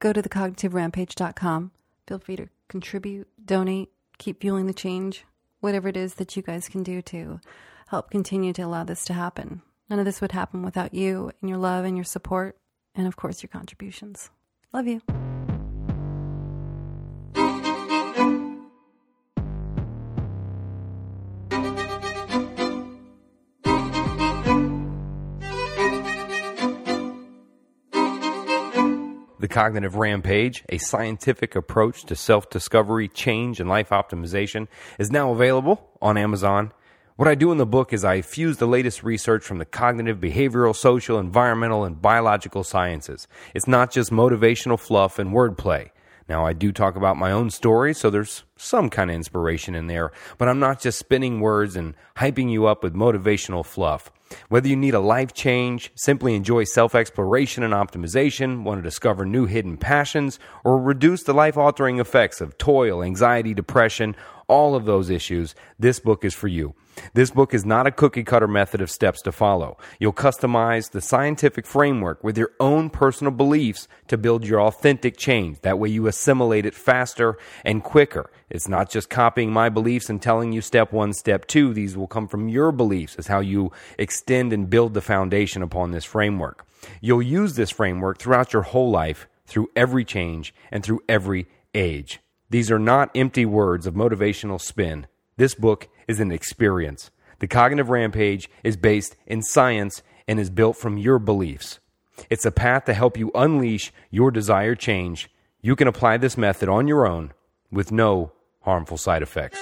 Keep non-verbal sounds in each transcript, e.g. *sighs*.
go to thecognitiverampage.com. Feel free to contribute, donate, keep fueling the change, whatever it is that you guys can do to help continue to allow this to happen. None of this would happen without you and your love and your support, and of course, your contributions. Love you. Cognitive Rampage, a scientific approach to self discovery, change, and life optimization, is now available on Amazon. What I do in the book is I fuse the latest research from the cognitive, behavioral, social, environmental, and biological sciences. It's not just motivational fluff and wordplay. Now, I do talk about my own story, so there's some kind of inspiration in there, but I'm not just spinning words and hyping you up with motivational fluff. Whether you need a life change, simply enjoy self exploration and optimization, want to discover new hidden passions, or reduce the life altering effects of toil, anxiety, depression, all of those issues, this book is for you. This book is not a cookie cutter method of steps to follow. You'll customize the scientific framework with your own personal beliefs to build your authentic change. That way you assimilate it faster and quicker. It's not just copying my beliefs and telling you step one, step two. These will come from your beliefs as how you extend and build the foundation upon this framework. You'll use this framework throughout your whole life, through every change, and through every age. These are not empty words of motivational spin. This book is an experience. The Cognitive Rampage is based in science and is built from your beliefs. It's a path to help you unleash your desired change. You can apply this method on your own with no harmful side effects.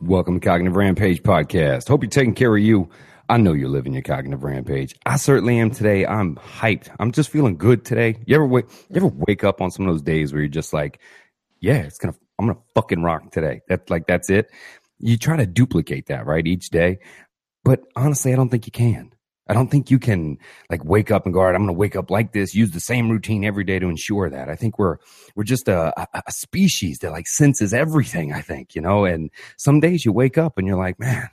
Welcome to Cognitive Rampage Podcast. Hope you're taking care of you. I know you're living your cognitive rampage. I certainly am today. I'm hyped. I'm just feeling good today. You ever wake you ever wake up on some of those days where you're just like, yeah, it's gonna I'm gonna fucking rock today. That's like that's it. You try to duplicate that, right, each day. But honestly, I don't think you can. I don't think you can like wake up and go, all right, I'm going to wake up like this, use the same routine every day to ensure that. I think we're, we're just a, a, a, species that like senses everything, I think, you know, and some days you wake up and you're like, man,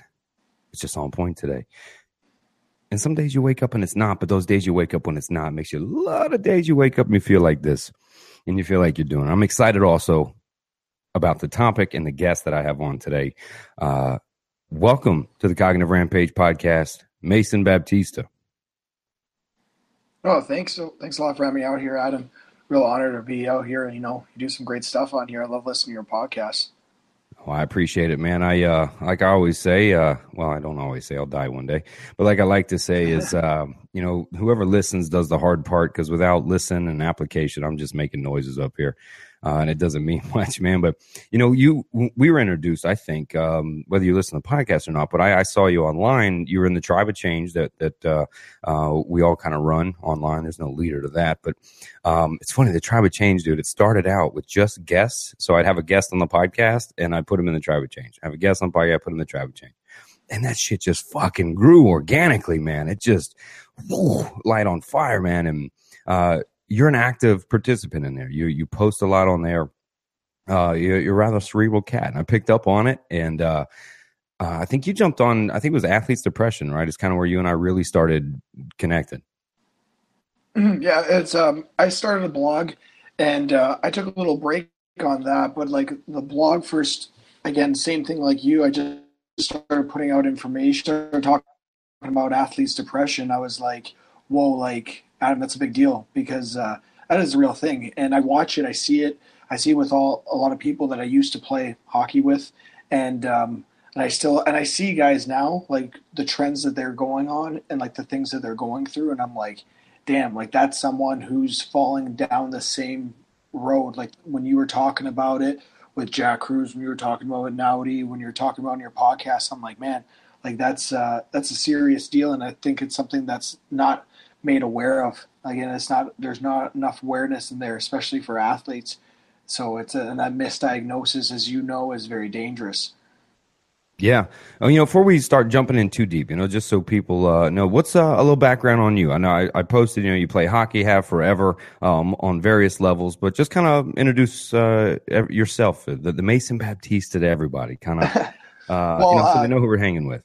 it's just on point today. And some days you wake up and it's not, but those days you wake up when it's not makes you a lot of days you wake up and you feel like this and you feel like you're doing. I'm excited also about the topic and the guest that I have on today. Uh, welcome to the Cognitive Rampage podcast, Mason Baptista. Oh, thanks. So thanks a lot for having me out here, Adam. Real honor to be out here. And, you know, you do some great stuff on here. I love listening to your podcast. Well, I appreciate it, man. I uh, like I always say, uh, well, I don't always say I'll die one day, but like I like to say is, uh, *laughs* you know, whoever listens does the hard part because without listen and application, I'm just making noises up here uh, and it doesn't mean *laughs* much, man. But you know, you we were introduced, I think, um, whether you listen to the podcast or not. But I, I, saw you online. You were in the tribe of change that that uh, uh, we all kind of run online. There's no leader to that, but um, it's funny. The tribe of change, dude. It started out with just guests. So I'd have a guest on the podcast, and I put him in the tribe of change. I have a guest on the podcast, I put him in the tribe of change. And that shit just fucking grew organically, man. It just whoo, light on fire, man. And uh, you're an active participant in there. You you post a lot on there. Uh, you're, you're rather cerebral cat, and I picked up on it. And uh, uh, I think you jumped on. I think it was athletes depression, right? It's kind of where you and I really started connected. Mm-hmm. Yeah, it's. Um, I started a blog, and uh, I took a little break on that. But like the blog first, again, same thing like you. I just started putting out information, started talking about athletes depression. I was like, whoa, like Adam, that's a big deal because uh, that is a real thing. And I watch it, I see it, I see it with all a lot of people that I used to play hockey with, and um, and I still and I see guys now like the trends that they're going on and like the things that they're going through, and I'm like, damn, like that's someone who's falling down the same road. Like when you were talking about it with Jack Kruse, when you were talking about it Naudi, when you're talking about on your podcast, I'm like, man, like that's uh, that's a serious deal, and I think it's something that's not made aware of. Again, it's not there's not enough awareness in there, especially for athletes. So it's a, and that misdiagnosis, as you know, is very dangerous. Yeah. Oh, you know, before we start jumping in too deep, you know, just so people uh, know, what's uh, a little background on you? I know I, I, posted, you know, you play hockey, have forever um, on various levels, but just kind of introduce uh, yourself, the, the, Mason Baptista to everybody, kind of, *laughs* uh, well, you know, so they uh, know who we're hanging with.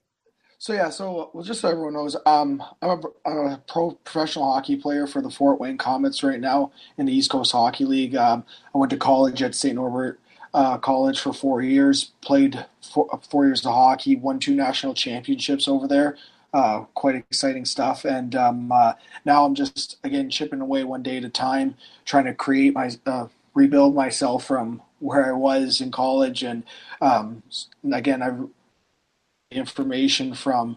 So yeah, so well, just so everyone knows, um, I'm a, I'm a pro professional hockey player for the Fort Wayne Komets right now in the East Coast Hockey League. Um, I went to college at St. Norbert uh, College for four years, played four, four, years of hockey, won two national championships over there. Uh, quite exciting stuff, and um, uh, now I'm just again chipping away one day at a time, trying to create my uh, rebuild myself from where I was in college, and um, again I've information from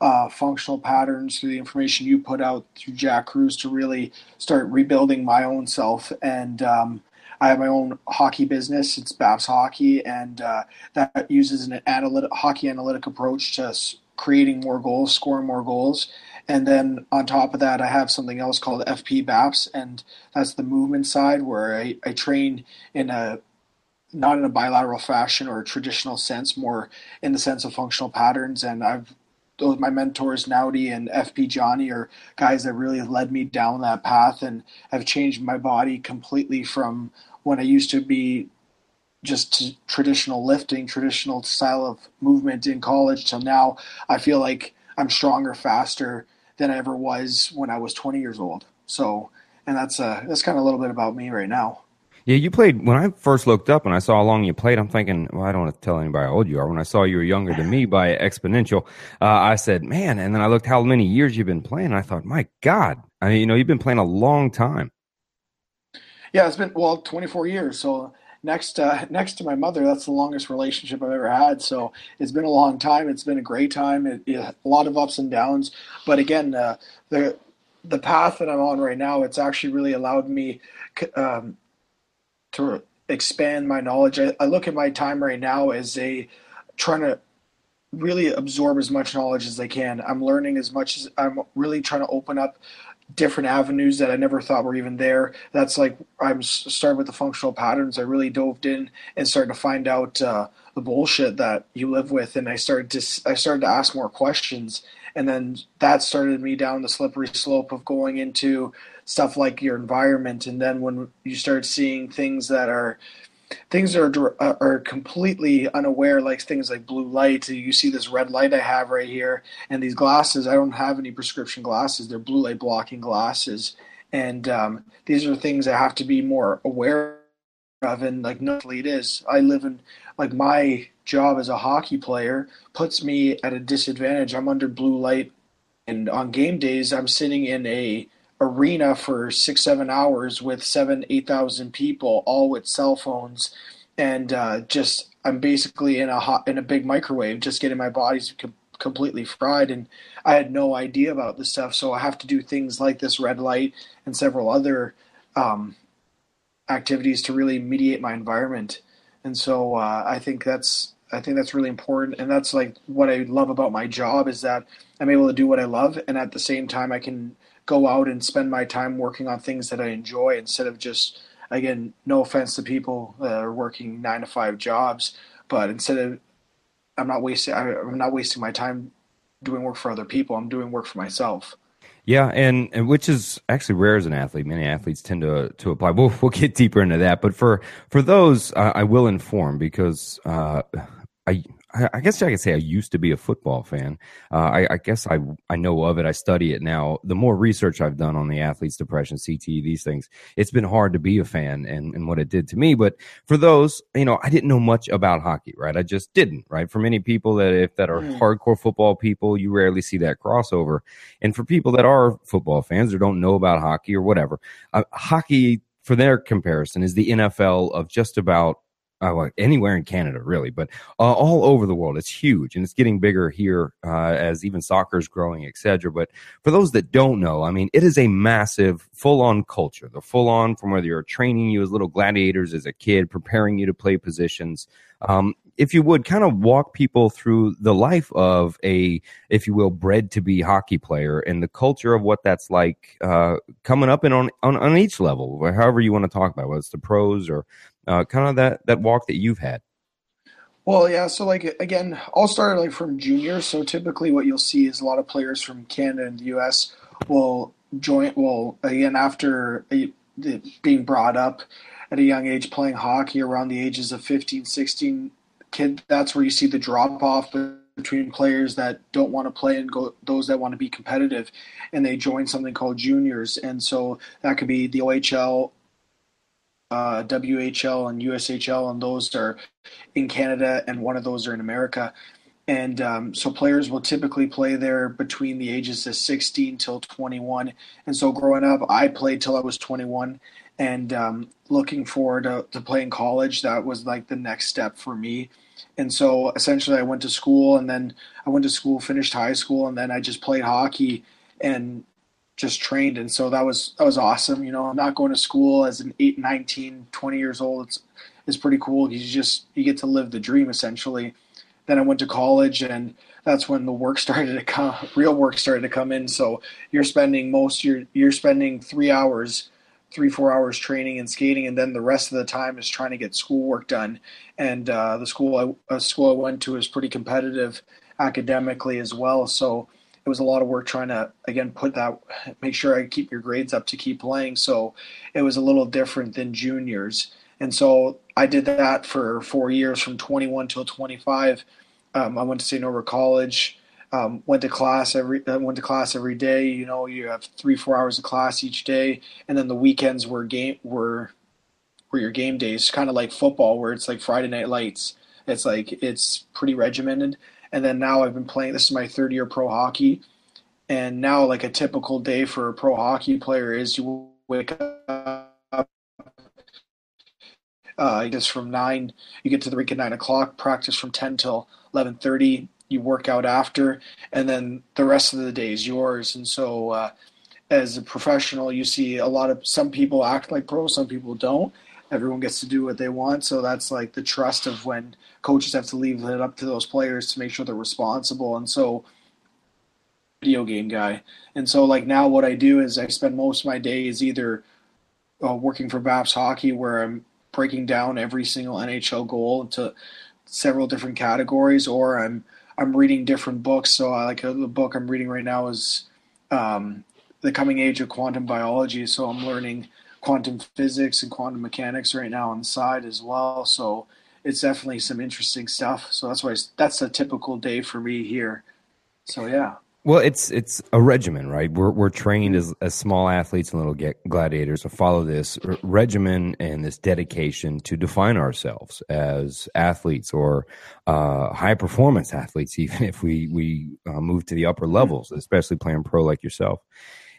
uh, functional patterns through the information you put out through Jack Kruse to really start rebuilding my own self. And um, I have my own hockey business. It's Baps Hockey, and uh, that uses an analytic, hockey analytic approach to creating more goals, scoring more goals. And then on top of that, I have something else called FP BAPS, and that's the movement side where I, I train in a not in a bilateral fashion or a traditional sense, more in the sense of functional patterns. And I've those my mentors Naudi and FP Johnny are guys that really led me down that path and have changed my body completely from when I used to be just traditional lifting, traditional style of movement in college till now I feel like I'm stronger, faster than I ever was when I was 20 years old. So, and that's uh that's kind of a little bit about me right now. Yeah, you played when I first looked up and I saw how long you played. I'm thinking, well, I don't want to tell anybody how old you are. When I saw you were younger than me by exponential, uh, I said, man. And then I looked how many years you've been playing. and I thought, my God, I mean, you know, you've been playing a long time. Yeah, it's been well 24 years. So next, uh, next to my mother, that's the longest relationship I've ever had. So it's been a long time. It's been a great time. It, it, a lot of ups and downs, but again, uh, the the path that I'm on right now, it's actually really allowed me. Um, to expand my knowledge. I, I look at my time right now as a trying to really absorb as much knowledge as I can. I'm learning as much as I'm really trying to open up different avenues that I never thought were even there. That's like I'm starting with the functional patterns. I really dove in and started to find out uh, the bullshit that you live with, and I started to I started to ask more questions, and then that started me down the slippery slope of going into stuff like your environment and then when you start seeing things that are things are uh, are completely unaware like things like blue light you see this red light i have right here and these glasses i don't have any prescription glasses they're blue light blocking glasses and um, these are things i have to be more aware of and like no it is. i live in like my job as a hockey player puts me at a disadvantage i'm under blue light and on game days i'm sitting in a arena for six seven hours with seven eight thousand people all with cell phones. And uh, just i'm basically in a hot in a big microwave just getting my body's com- completely fried. And i had no idea about this stuff. So i have to do things like this red light and several other um, activities to really mediate my environment. And so uh, i think that's i think that's really important. And that's like what i love about my job is that i'm able to do what i love. And at the same time i can go out and spend my time working on things that I enjoy instead of just again, no offense to people that are working nine to five jobs, but instead of I'm not wasting I'm not wasting my time doing work for other people. I'm doing work for myself. Yeah, and, and which is actually rare as an athlete. Many athletes tend to to apply. We'll we'll get deeper into that, but for for those, uh, I will inform because uh, I I guess I could say I used to be a football fan. Uh, I, I, guess I I know of it. I study it now. The more research I've done on the athlete's depression, CTE, these things, it's been hard to be a fan and, and what it did to me. But for those, you know, I didn't know much about hockey, right? I just didn't, right? For many people that if that are mm. hardcore football people, you rarely see that crossover. And for people that are football fans or don't know about hockey or whatever, uh, hockey for their comparison is the NFL of just about uh, well, anywhere in Canada, really, but uh, all over the world. It's huge and it's getting bigger here uh, as even soccer is growing, etc. But for those that don't know, I mean, it is a massive full on culture. The full on from whether you're training you as little gladiators as a kid, preparing you to play positions. Um, if you would kind of walk people through the life of a, if you will, bred to be hockey player and the culture of what that's like uh, coming up and on, on, on each level, however you want to talk about, it, whether it's the pros or uh, kind of that that walk that you've had. Well, yeah. So, like again, I'll start like from junior. So typically, what you'll see is a lot of players from Canada and the U.S. will join. Well, again, after being brought up at a young age playing hockey around the ages of 15, 16, kid. That's where you see the drop off between players that don't want to play and go those that want to be competitive, and they join something called juniors, and so that could be the OHL, uh, WHL, and USHL, and those are in Canada, and one of those are in America. And um, so players will typically play there between the ages of 16 till 21. And so growing up, I played till I was 21 and um, looking forward to, to playing college. That was like the next step for me. And so essentially, I went to school and then I went to school, finished high school, and then I just played hockey and just trained. And so that was that was awesome. You know, I'm not going to school as an 8, 19, 20 years old. It's it's pretty cool. You just you get to live the dream essentially then I went to college, and that's when the work *laughs* started to come, real work started to come in. So you're spending most you're you're spending three hours, three four hours training and skating, and then the rest of the time is trying to get schoolwork done. And uh, the school I uh, school I went to is pretty competitive academically as well. So it was a lot of work trying to again put that make sure I keep your grades up to keep playing. So it was a little different than juniors. And so I did that for four years from 21 till 25 um, I went to St. Norbert College. Um, went to class every uh, went to class every day. You know, you have three four hours of class each day, and then the weekends were game were were your game days, kind of like football, where it's like Friday night lights. It's like it's pretty regimented. And then now I've been playing. This is my third year pro hockey, and now like a typical day for a pro hockey player is you wake up uh, just from nine, you get to the rink at nine o'clock. Practice from ten till 11:30 you work out after and then the rest of the day is yours and so uh, as a professional you see a lot of some people act like pros some people don't everyone gets to do what they want so that's like the trust of when coaches have to leave it up to those players to make sure they're responsible and so video game guy and so like now what i do is i spend most of my days either uh, working for baps hockey where i'm breaking down every single nhl goal into several different categories, or I'm I'm reading different books. So I like uh, the book I'm reading right now is um, the coming age of quantum biology. So I'm learning quantum physics and quantum mechanics right now on the side as well. So it's definitely some interesting stuff. So that's why that's a typical day for me here. So yeah. Well, it's it's a regimen, right? We're we're trained as, as small athletes and little gladiators to follow this regimen and this dedication to define ourselves as athletes or uh, high performance athletes, *laughs* even if we we uh, move to the upper levels, especially playing pro like yourself.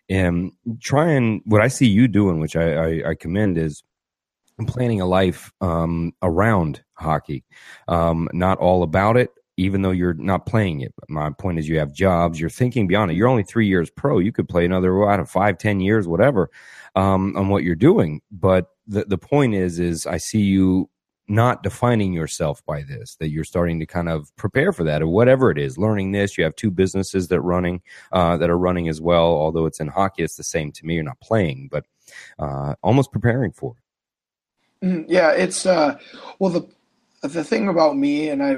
And trying what I see you doing, which I, I, I commend, is planning a life um, around hockey. Um, not all about it, even though you're not playing it. But my point is, you have jobs. You're thinking beyond it. You're only three years pro. You could play another out of five, ten years, whatever, um, on what you're doing. But the the point is, is I see you not defining yourself by this. That you're starting to kind of prepare for that, or whatever it is. Learning this. You have two businesses that running uh, that are running as well. Although it's in hockey, it's the same to me. You're not playing, but uh, almost preparing for it. Mm, yeah, it's uh, well the the thing about me, and I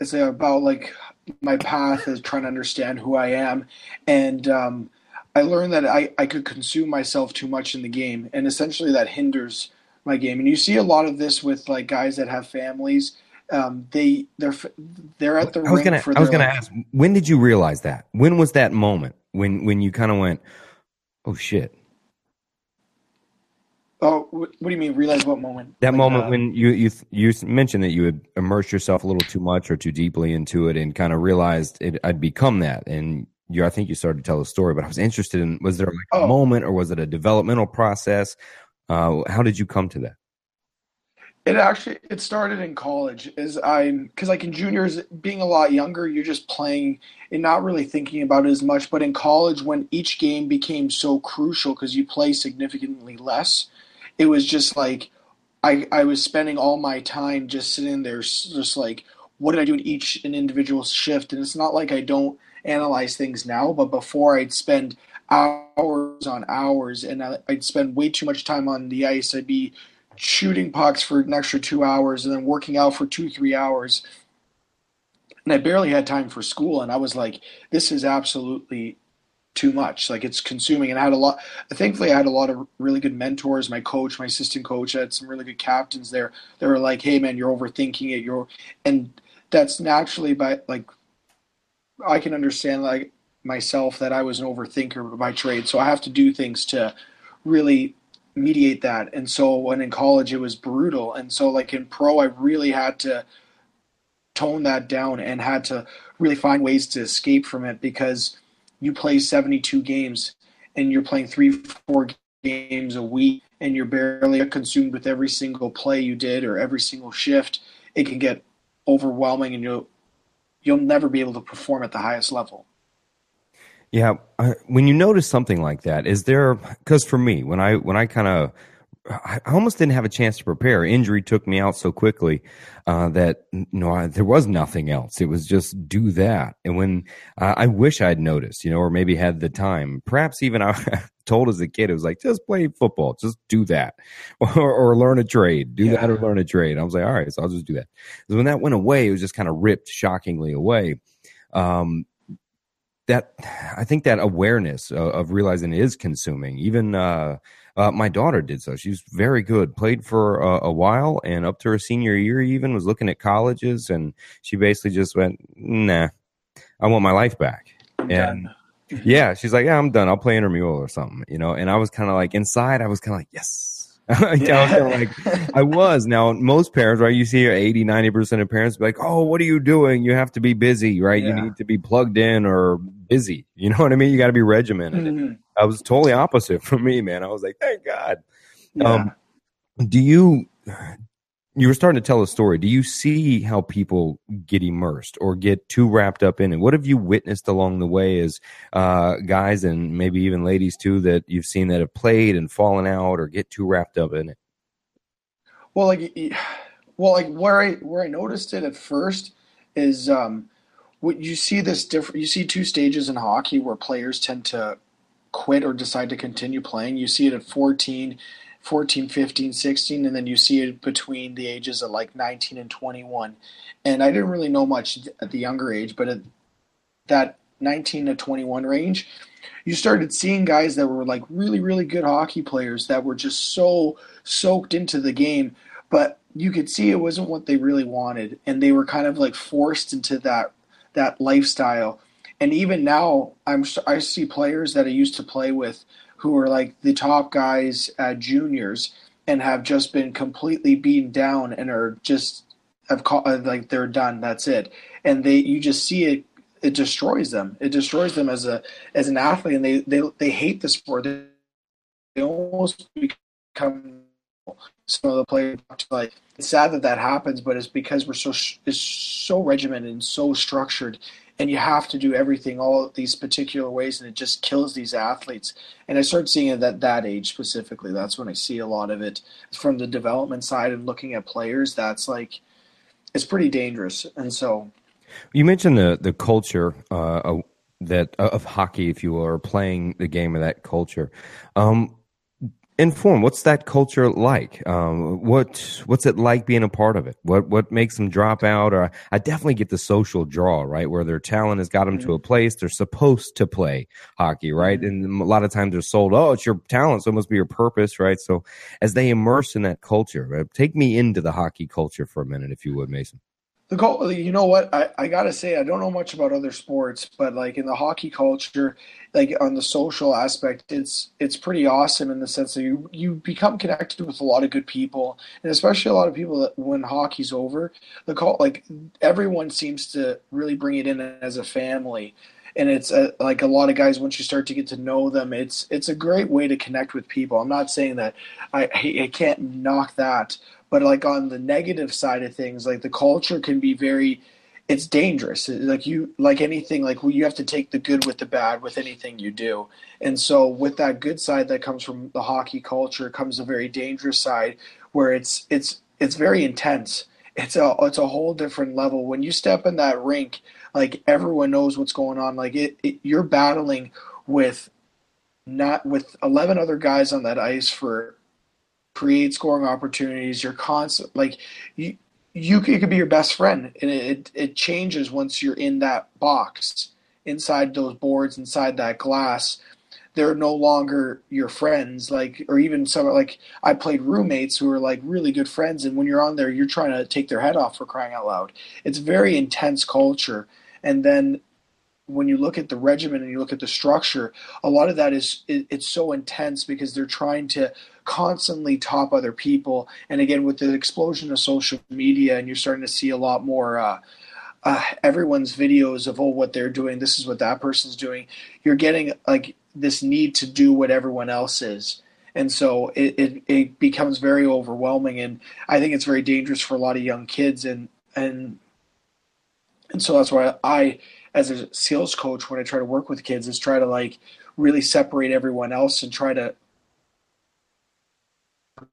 is about like my path is trying to understand who I am, and um, I learned that I, I could consume myself too much in the game, and essentially that hinders my game. And you see a lot of this with like guys that have families. Um, they they're they're at the I was gonna I was gonna ask when did you realize that? When was that moment when when you kind of went, oh shit, Oh, what do you mean? Realize what moment? That like, moment uh, when you you you mentioned that you had immersed yourself a little too much or too deeply into it, and kind of realized it, I'd become that. And you, I think you started to tell a story. But I was interested in was there like oh. a moment, or was it a developmental process? Uh, how did you come to that? It actually it started in college. Is I because like in juniors, being a lot younger, you're just playing and not really thinking about it as much. But in college, when each game became so crucial because you play significantly less it was just like I I was spending all my time just sitting there, just like what did I do in each an individual shift? And it's not like I don't analyze things now, but before I'd spend hours on hours, and I'd spend way too much time on the ice. I'd be shooting pucks for an extra two hours, and then working out for two three hours. And I barely had time for school, and I was like, "This is absolutely too much. Like it's consuming. And I had a lot. Thankfully, I had a lot of really good mentors. My coach, my assistant coach, I had some really good captains there. They were like, "Hey, man, you're overthinking it. You're," and that's naturally by like I can understand like myself that I was an overthinker by trade, so I have to do things to really mediate that. And so when in college it was brutal, and so like in pro, I really had to tone that down and had to really find ways to escape from it because you play 72 games and you're playing three, four games a week and you're barely consumed with every single play you did or every single shift, it can get overwhelming and you'll you'll never be able to perform at the highest level. Yeah, when you notice something like that, is there? Because for me, when I when I kind of I almost didn't have a chance to prepare. Injury took me out so quickly uh, that you know I, there was nothing else. It was just do that. And when uh, I wish I'd noticed, you know, or maybe had the time. Perhaps even I *laughs* told as a kid, it was like just play football, just do that, *laughs* or, or learn a trade, do yeah. that or learn a trade. I was like, all right, so I'll just do that. So when that went away, it was just kind of ripped shockingly away. Um, that I think that awareness of, of realizing it is consuming, even. Uh, uh, my daughter did so. She was very good. Played for a, a, while, and up to her senior year, even was looking at colleges, and she basically just went, "Nah, I want my life back." I'm and done. yeah, she's like, "Yeah, I'm done. I'll play intramural or something," you know. And I was kind of like inside, I was kind of like, "Yes." I was *laughs* like, I *laughs* was. Now, most parents, right? You see 80, 90% of parents be like, oh, what are you doing? You have to be busy, right? Yeah. You need to be plugged in or busy. You know what I mean? You got to be regimented. Mm-hmm. I was totally opposite for me, man. I was like, thank God. Yeah. Um, do you, you were starting to tell a story. Do you see how people get immersed or get too wrapped up in it? What have you witnessed along the way as uh, guys and maybe even ladies too that you've seen that have played and fallen out or get too wrapped up in it? Well, like, well, like where I where I noticed it at first is um, what you see this different. You see two stages in hockey where players tend to quit or decide to continue playing. You see it at 14, 14, 15, 16, and then you see it between the ages of like 19 and 21. And I didn't really know much at the younger age, but at that 19 to 21 range, you started seeing guys that were like really, really good hockey players that were just so soaked into the game, but you could see it wasn't what they really wanted, and they were kind of like forced into that that lifestyle and even now I'm I see players that I used to play with who are like the top guys at juniors and have just been completely beaten down and are just have caught, like they're done. That's it. And they you just see it. It destroys them. It destroys them as a as an athlete, and they they they hate the sport. They, they almost become some of the players like it's sad that that happens, but it's because we're so it's so regimented and so structured and you have to do everything all these particular ways and it just kills these athletes. And i started seeing it at that age specifically. That's when i see a lot of it. From the development side and looking at players that's like it's pretty dangerous. And so you mentioned the the culture uh, that of hockey if you will or playing the game of that culture. Um, inform what's that culture like? Um, what what's it like being a part of it? What what makes them drop out? Or i definitely get the social draw right? Where their talent has got them mm-hmm. to a place they're supposed to play hockey right? Mm-hmm. and a lot of times they're sold oh it's your talent so it must be your purpose right? So as they immerse in that culture uh, take me into the hockey culture for a minute if you would mason the goal, you know what? I, I gotta say, I don't know much about other sports, but like in the hockey culture, like on the social aspect, it's it's pretty awesome in the sense that you you become connected with a lot of good people, and especially a lot of people that when hockey's over, the call like everyone seems to really bring it in as a family, and it's a, like a lot of guys once you start to get to know them, it's it's a great way to connect with people. I'm not saying that I I can't knock that, but like on the negative side of things like the culture can be very it's dangerous. Like you like anything like you have to take the good with the bad with anything you do. And so with that good side that comes from the hockey culture comes a very dangerous side where it's it's it's very intense. It's a it's a whole different level. When you step in that rink like everyone knows what's going on. Like it, it you're battling with not with 11 other guys on that ice for create scoring opportunities. You're constant like you you it could be your best friend, and it it changes once you're in that box inside those boards inside that glass. They're no longer your friends, like or even some like I played roommates who are like really good friends, and when you're on there, you're trying to take their head off for crying out loud. It's very intense culture, and then when you look at the regimen and you look at the structure, a lot of that is it, it's so intense because they're trying to constantly top other people. And again, with the explosion of social media, and you're starting to see a lot more. Uh, uh, everyone's videos of oh what they're doing this is what that person's doing you're getting like this need to do what everyone else is and so it, it, it becomes very overwhelming and i think it's very dangerous for a lot of young kids and and and so that's why i as a sales coach when I try to work with kids is try to like really separate everyone else and try to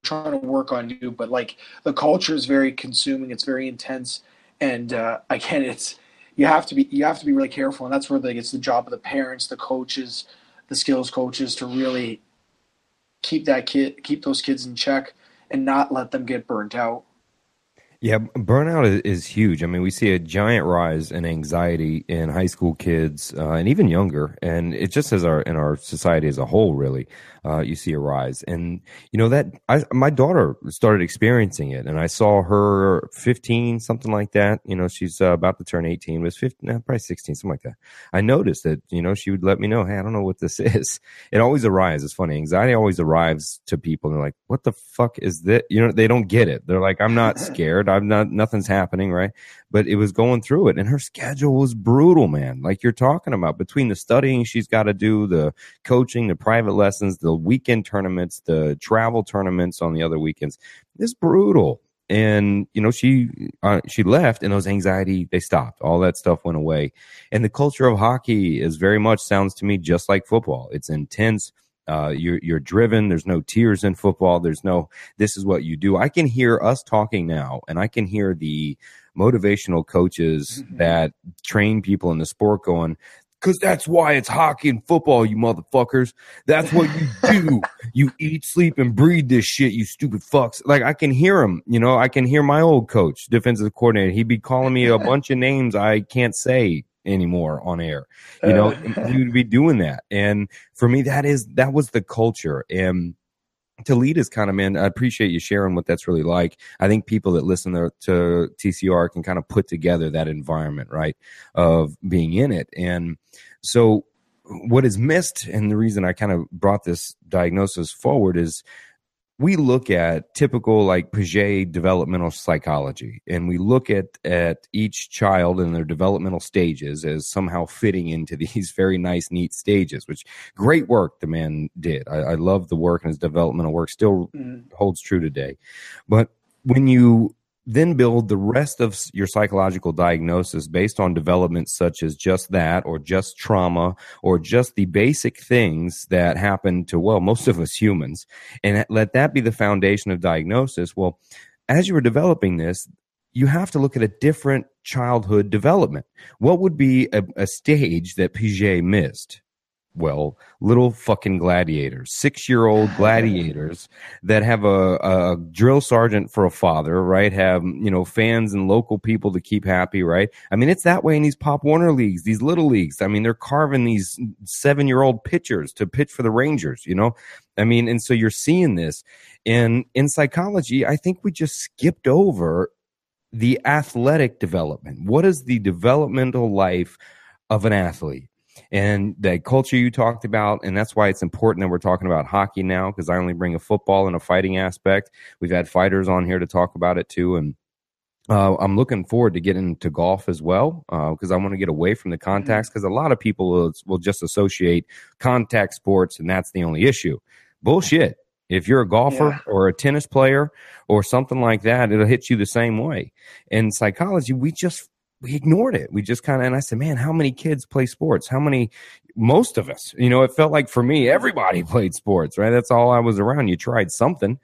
trying to work on you but like the culture is very consuming it's very intense and uh, again it's you have to be you have to be really careful and that's where like it's the job of the parents the coaches the skills coaches to really keep that kid keep those kids in check and not let them get burnt out yeah, burnout is, huge. I mean, we see a giant rise in anxiety in high school kids uh, and even younger, and it just as our in our society as a whole, really uh, you see a rise. And you know that I, my daughter started experiencing it, and I saw her 15, something like that. You know, she's uh, about to turn 18, was 15, eh, probably 16, something like that. I noticed that you know she would let me know, hey, I don't know what this *laughs* is. It always arrives. It's funny. Anxiety always arrives to people, and they're like, what the fuck is this? You know, they don't get it. They're like, I'm not scared. I'm not. Nothing's happening, right? But it was going through it, and her schedule was brutal, man. Like you're talking about between the studying she's got to do, the coaching, the private lessons, the weekend tournaments, the travel tournaments on the other weekends. It's brutal. And you know she uh, she left, and those anxiety they stopped. All that stuff went away, and the culture of hockey is very much sounds to me just like football. It's intense. Uh, you're you're driven. There's no tears in football. There's no this is what you do. I can hear us talking now, and I can hear the motivational coaches mm-hmm. that train people in the sport going, because that's why it's hockey and football, you motherfuckers. That's what you *laughs* do. you eat, sleep, and breathe this shit, you stupid fucks. Like I can hear him, you know, I can hear my old coach, defensive coordinator. He'd be calling me a *laughs* bunch of names I can't say anymore on air. You know, uh, you'd be doing that. And for me, that is that was the culture. And to lead is kind of man i appreciate you sharing what that's really like i think people that listen to, to, tcr can kind of put together that environment right of being in it and so what is missed and the reason i kind of brought this diagnosis forward is we look at typical like Piaget developmental psychology, and we look at at each child and their developmental stages as somehow fitting into *laughs* these very nice, neat stages. Which great work the man did. I, I love the work and his developmental work still mm. holds true today. But when you then build the rest of your psychological diagnosis based on developments such as just that or just trauma or just the basic things that happen to well most of us humans and let that be the foundation of diagnosis. Well as you were developing this you have to look at a different childhood development. What would be a, a stage that piaget missed well, little fucking gladiators, six year old *laughs* gladiators that have a, a, drill sergeant for a father, right? Have, you know, fans and local people to keep happy, right? I mean, it's that way in these Pop Warner leagues, these little leagues. I mean, they're carving these seven year old pitchers to pitch for the Rangers, you know? I mean, and so you're seeing this. And in psychology, I think we just skipped over the athletic development. What is the developmental life of an athlete? And the culture you talked about. And that's why it's important that we're talking about hockey now because I only bring a football and a fighting aspect. We've had fighters on here to talk about it too. And uh, I'm looking forward to getting into golf as well because uh, I want to get away from the contacts because mm-hmm. a lot of people will, will just associate contact sports and that's the only issue. Bullshit. If you're a golfer yeah. or a tennis player or something like that, it'll hit you the same way. In psychology, we just we ignored it. We just kind of, and I said, man, how many kids play sports? How many, most of us, you know, it felt like for me, everybody *laughs* played sports, right? That's all I was around. You tried something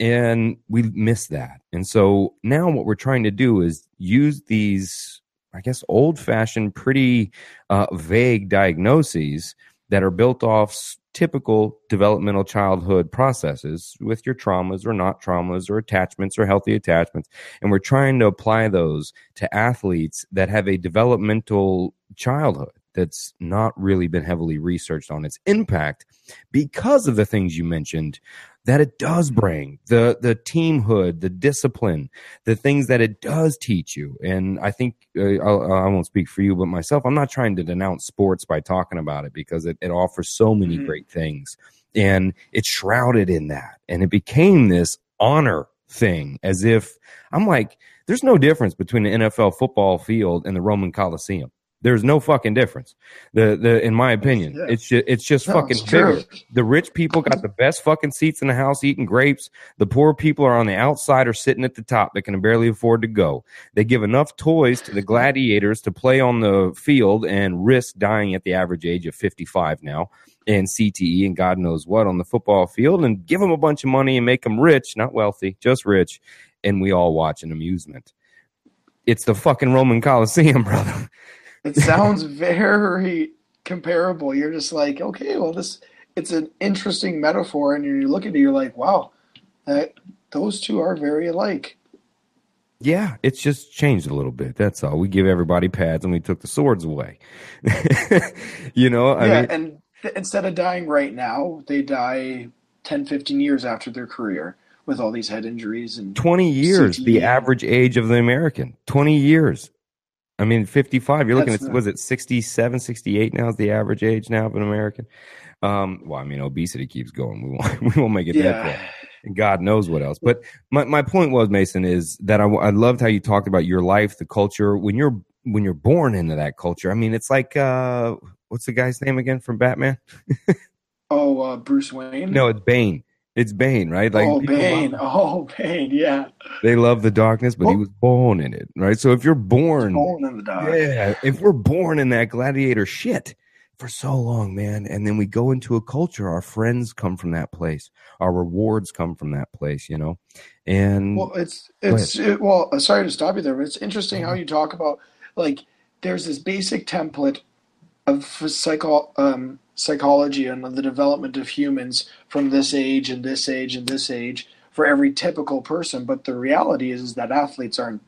and we missed that. And so now what we're trying to do is use these, I guess, old fashioned, pretty uh, vague diagnoses that are built off typical developmental childhood processes with your traumas or not traumas or attachments or healthy attachments. And we're trying to apply those to athletes that have a developmental childhood. that's not really been heavily researched on its impact because of the things you mentioned that it does bring the the teamhood the discipline the things that it does teach you. And i think uh, I, won't speak for you but myself i'm not trying to denounce sports by talking about it because it, it offers so many mm-hmm. great things. And it's shrouded in that. And it became this honor thing as if i'm like there's no difference between the nfl football field and the roman coliseum there's no fucking difference. The the in my opinion, yeah. it's just it's just no, fucking it's bigger. The rich people got the best fucking seats in the house eating grapes. The poor people are on the outside or sitting at the top. that can barely afford to go. They give enough toys to the gladiators to play on the field and risk dying at the average age of 55 now and CTE and God knows what on the football field and give them a bunch of money and make them rich, not wealthy, just rich, and we all watch in amusement. It's the fucking Roman Coliseum, *laughs* brother. It sounds *laughs* very comparable. You're just like, okay, well, this it's an interesting metaphor, and you look at it, you're like, wow, that those two are very alike. Yeah, it's just changed a little bit. That's all. We give everybody pads, and we took the swords away. *laughs* you know, I yeah, mean, and th- instead of dying right now, they die 10, 15 years after their career with all these head injuries and 20 years CTE. the average age of the american 20 years I mean, 55, you're looking That's at, was it 67, 68 now is the average age now of an American? Um, well, I mean, obesity keeps going. We won't, *laughs* we won't make it yeah. that far. And God knows what else. But my, my point was, Mason, is that I, I loved how you talked about your life, the culture. When you're, when you're born into that culture, I mean, it's like, uh, what's the guy's name again from Batman? *laughs* oh, uh, Bruce Wayne? No, it's Bane. It's Bane, right? Like oh, Bane. Oh, *laughs* Bane. Yeah. They love the darkness, but well, he oh. was born in it, right? So if you're born, born in the dark, yeah. If we're born in that gladiator shit for so long, man, and then we go into a culture, our friends come from that place, our rewards come from that place, you know. And well, it's it's it, well. Sorry to stop you there, but it's interesting how mm-hmm. you talk about like there's this basic template of psycho um, psychology and the development of humans from this age and this age and this age for every typical person. But the reality is, is that athletes aren't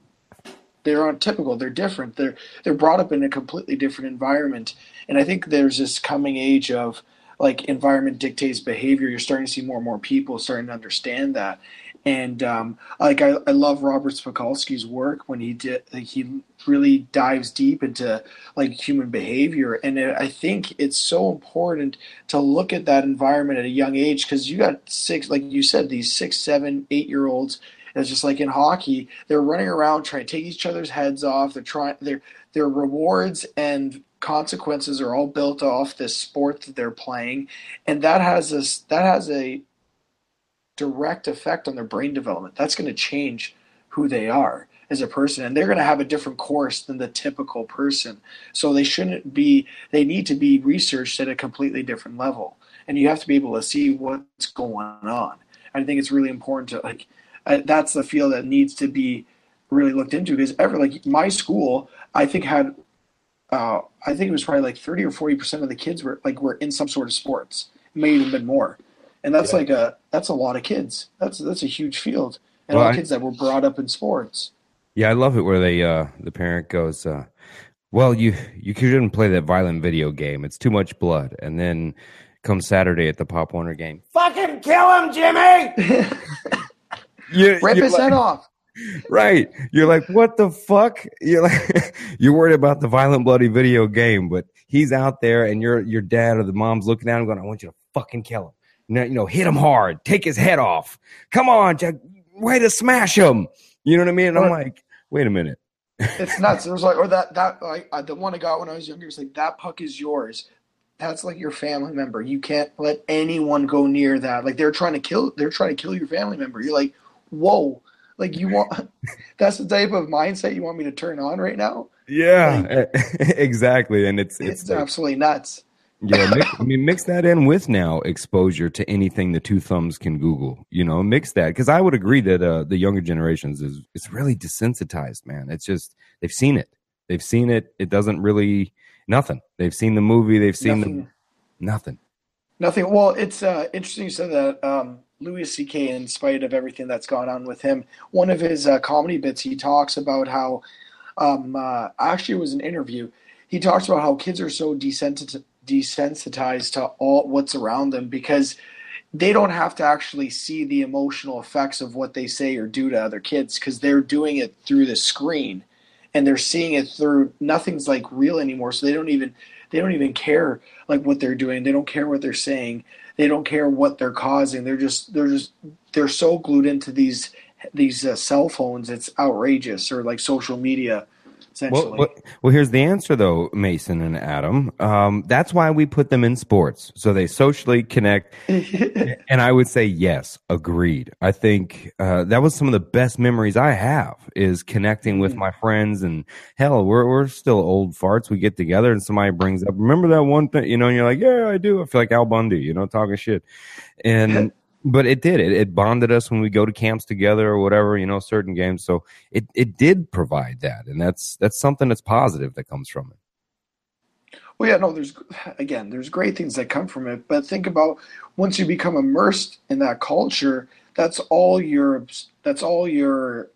they aren't typical. They're different. They're they're brought up in a completely different environment. And I think there's this coming age of like environment dictates behavior. You're starting to see more and more people starting to understand that and um, like I, I love Robert Sapolsky's work when he did he really dives deep into like human behavior. And it, I think it's so important to look at that environment at a young age because you got six like you said these six seven eight year olds it's just like in hockey they're running around trying to take each other's heads off. They're trying their their rewards and consequences are all built off this sport that they're playing. And that has this that has a direct effect on their brain development. That's going to change who they are as a person and they're going to have a different course than the typical person. So they shouldn't be they need to be researched at a completely different level. And you have to be able to see what's going on. I think it's really important to like uh, that's the field that needs to be really looked into because ever like my school I think had uh, I think it was probably like 30 or 40 percent of the kids were like were in some sort of sports. It may even been more and that's yeah. like a that's a lot of kids. That's that's a huge field, and well, all I, kids that were brought up in sports. Yeah, I love it where they uh the parent goes, uh, "Well, you you shouldn't play that violent video game. It's too much blood." And then come Saturday at the Pop Warner game, fucking kill him, Jimmy. *laughs* you, Rip his like, head off. *laughs* Right. You're like, what the fuck? You're like, *laughs* you're worried about the violent, bloody video game, but he's out there, and your your dad or the mom's looking at him, going, "I want you to fucking kill him." You know, hit him hard, take his head off. Come on, Jack, way to smash him. You know what I mean? And I'm like, wait a minute. it's nuts. It was like, or that that like the one I got when I was younger was like that puck is yours. That's like your family member. You can't let anyone go near that. Like they're trying to kill. They're trying to kill your family member. You're like, whoa. Like you want. *laughs* that's the type of mindset you want me to turn on right now. Yeah, like, *laughs* exactly. And it's it's, it's like, absolutely nuts. Yeah, mix, I mean, mix that in with now exposure to anything the two thumbs can Google. You know, mix that because I would agree that uh, the younger generations is it's really desensitized, man. It's just they've seen it, they've seen it. It doesn't really nothing. They've seen the movie, they've seen nothing. the nothing. Nothing. Well, it's uh, interesting you said that. Um, Louis C.K. In spite of everything that's gone on with him, one of his uh, comedy bits, he talks about how um, uh, actually it was an interview he talks about how kids are so desensitized desensitized to all what's around them because they don't have to actually see the emotional effects of what they say or do to other kids because they're doing it through the screen and they're seeing it through nothing's like real anymore. So they don't even they don't even care like what they're doing. They don't care what they're saying. They don't care what they're causing. They're just they're just they're so glued into these these uh, cell phones it's outrageous or like social media essentially. Well, well, well, here's the answer, though, Mason and Adam. Um, that's why we put them in sports, so they socially connect. *laughs* and I would say yes, agreed. I think uh, that was some of the best memories I have is connecting with mm. my friends. And hell, we're we're still old farts. We get together and somebody brings up, remember that one thing, you know, and you're like, yeah, I do. I feel like Al Bundy, you know, talking shit. And *laughs* but it did. It, it, bonded us when we go to camps together or whatever, you know, certain games. So it, it did provide that, and that's that's something that's positive that comes from it. Well, yeah, no, there's again, there's great things that come from it, but think about once you become immersed in that culture, that's all you're that's all you're